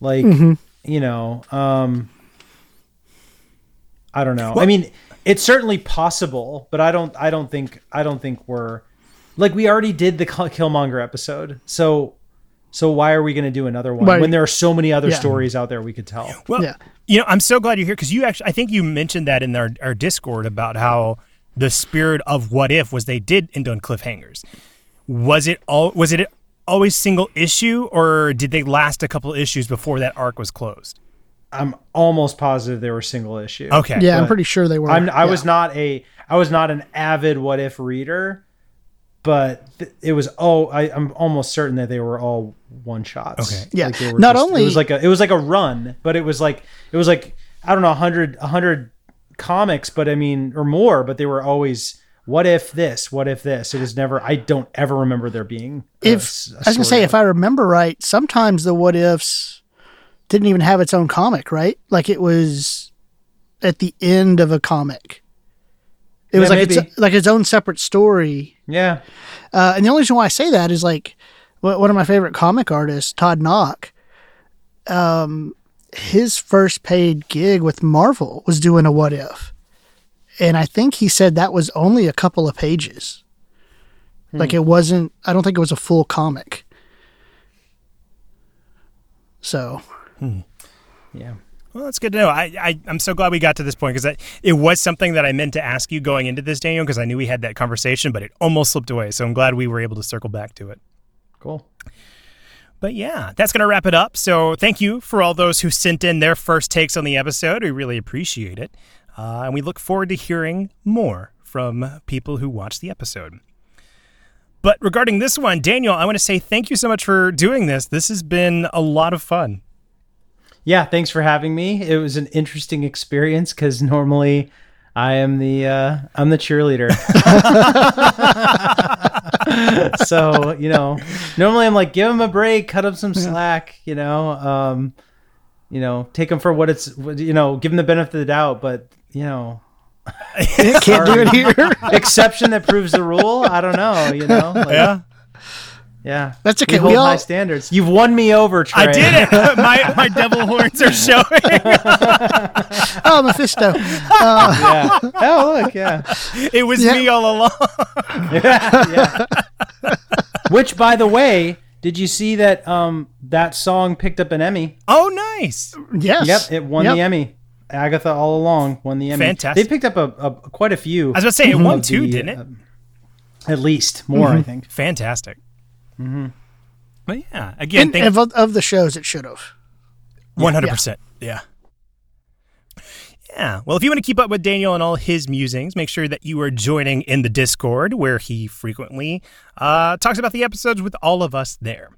like mm-hmm. you know, um, I don't know. Well, I mean, it's certainly possible, but I don't, I don't think, I don't think we're like we already did the Killmonger episode, so so why are we going to do another one when there are so many other yeah. stories out there we could tell? Well, yeah. you know, I'm so glad you're here because you actually, I think you mentioned that in our, our Discord about how the spirit of what if was they did end on cliffhangers. Was it all? Was it always single issue, or did they last a couple issues before that arc was closed? I'm almost positive they were single issue. Okay, yeah, I'm pretty sure they were. I'm, i yeah. was not a I was not an avid what if reader, but th- it was oh I, am almost certain that they were all one shots. Okay, yeah. Like Not just, only it was like a it was like a run, but it was like it was like I don't know a hundred a hundred comics, but I mean or more, but they were always what if this what if this? It was never i don't ever remember there being a, if a i was gonna say if i remember right sometimes the what ifs didn't even have its own comic right? Like it was at the end of a comic it yeah, was like its like its own separate story. Yeah. Uh, and the only reason why I say that is like one of my favorite comic artists, Todd Nauck. Um, his first paid gig with Marvel was doing a What If, and I think he said that was only a couple of pages. Hmm. Like it wasn't. I don't think it was a full comic. So. Hmm. Yeah. Well, that's good to know. I, I am so glad we got to this point because it was something that I meant to ask you going into this, Daniel, because I knew we had that conversation, but it almost slipped away. So I'm glad we were able to circle back to it. Cool. But yeah, that's going to wrap it up. So thank you for all those who sent in their first takes on the episode. We really appreciate it, uh, and we look forward to hearing more from people who watch the episode. But regarding this one, Daniel, I want to say thank you so much for doing this. This has been a lot of fun yeah, thanks for having me. It was an interesting experience because normally I am the uh, I'm the cheerleader. so you know, normally I'm like, give him a break, cut him some slack. You know, um, you know, take him for what it's, you know, give them the benefit of the doubt. But you know, Can't do it here. exception that proves the rule. I don't know. You know, like, Yeah. Yeah. That's okay. We hold We all- high standards. You've won me over, Trey. I did it. my my devil horns are showing. oh, Mephisto. Yeah. Oh, look. Yeah. It was Yeah. me all along. yeah. Which, by the way, did you see that um that song picked up an Emmy? Oh, nice. Yes. Yep, it won Yep. the Emmy. Agatha all along won the Emmy. Fantastic. They picked up a, a quite a few. I was about to say it won two, the, didn't it? uh, at least more, I think. Fantastic. But yeah, again, And of, of the shows, it should have. One hundred percent. Yeah. Yeah. Well, if you want to keep up with Daniel and all his musings, make sure that you are joining in the Discord where he frequently uh, talks about the episodes with all of us there.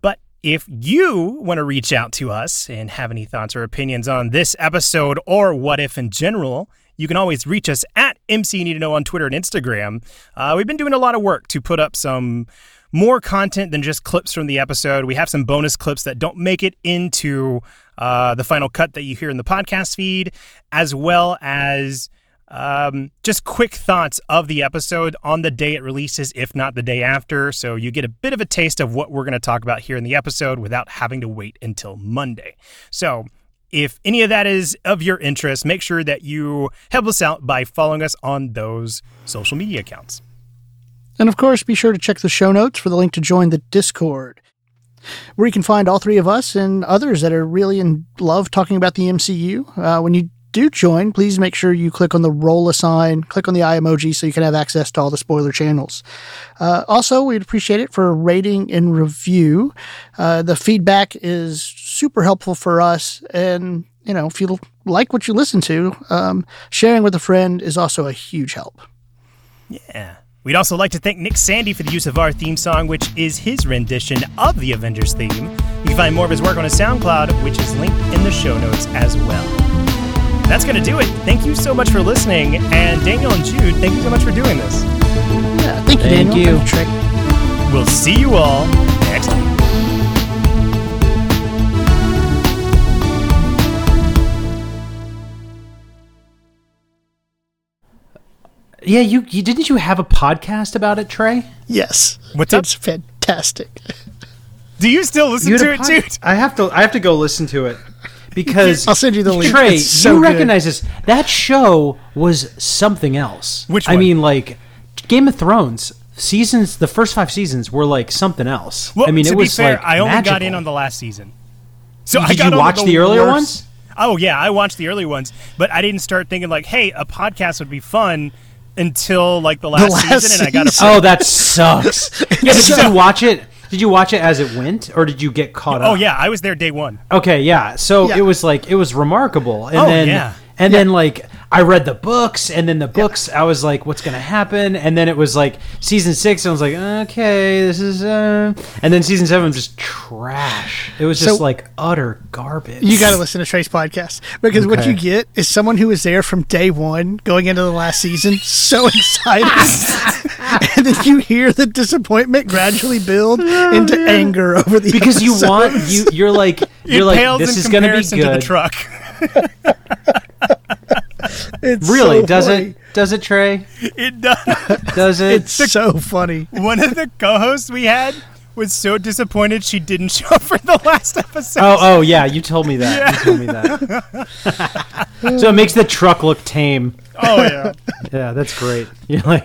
But if you want to reach out to us and have any thoughts or opinions on this episode or what if in general, you can always reach us at MC Need to Know on Twitter and Instagram. Uh, we've been doing a lot of work to put up some more content than just clips from the episode. We have some bonus clips that don't make it into uh, the final cut that you hear in the podcast feed, as well as um, just quick thoughts of the episode on the day it releases, if not the day after. So you get a bit of a taste of what we're going to talk about here in the episode without having to wait until Monday. So if any of that is of your interest, make sure that you help us out by following us on those social media accounts. And of course, be sure to check the show notes for the link to join the Discord, where you can find all three of us and others that are really in love talking about the MCU. Uh, when you do join, please make sure you click on the roll a sign, click on the eye emoji so you can have access to all the spoiler channels. Uh, also, we'd appreciate it for rating and review. Uh, the feedback is super helpful for us. And, you know, if you like what you listen to, um, sharing with a friend is also a huge help. Yeah. We'd also like to thank Nick Sandy for the use of our theme song, which is his rendition of the Avengers theme. You can find more of his work on his SoundCloud, which is linked in the show notes as well. That's going to do it. Thank you so much for listening. And Daniel and Jude, thank you so much for doing this. Yeah, thank you, Thank Daniel. you. Thank Trey. We'll see you all Yeah, you, you didn't you have a podcast about it, Trey? Yes. What's up? it's fantastic. Do you still listen You to it, pod- Jude? I have to I have to go listen to it because I'll send you the link. Trey, It's so you good. recognize this? That show was something else. Which I mean, like Game of Thrones seasons. The first five seasons were like something else. Well, I mean, to it was be fair, like I only got in on the last season. So I Did got you on watch the, earlier worst- ones? Oh yeah, I watched the early ones, but I didn't start thinking like, "Hey, a podcast would be fun." Until like the last, last season, and I got a. Oh, that sucks. yeah, did you watch it? Did you watch it as it went, or did you get caught oh, up? Oh yeah, I was there day one. Okay, yeah. So Yeah. it was like it was remarkable, and Oh, then yeah. and then like I read the books, and then the books I was like, what's gonna happen? And then it was like season six, and I was like, okay, this is, uh... and then season seven was just trash. It was just So- like utter garbage. You got to listen to Trey's podcast because what you get is someone who was there from day one going into the last season, so excited. and then you hear the disappointment gradually build into anger over the because you want you you're like you're it like this is gonna be comparison to the good. truck. It's Really? so does funny. it? Does it, Trey? it does. Does it? It's so funny. One of the co-hosts we had was so disappointed she didn't show up for the last episode. Oh, oh yeah, you told me that. You told me that. so it makes the truck look tame. Oh, yeah. Yeah, that's great. Oh, You're like,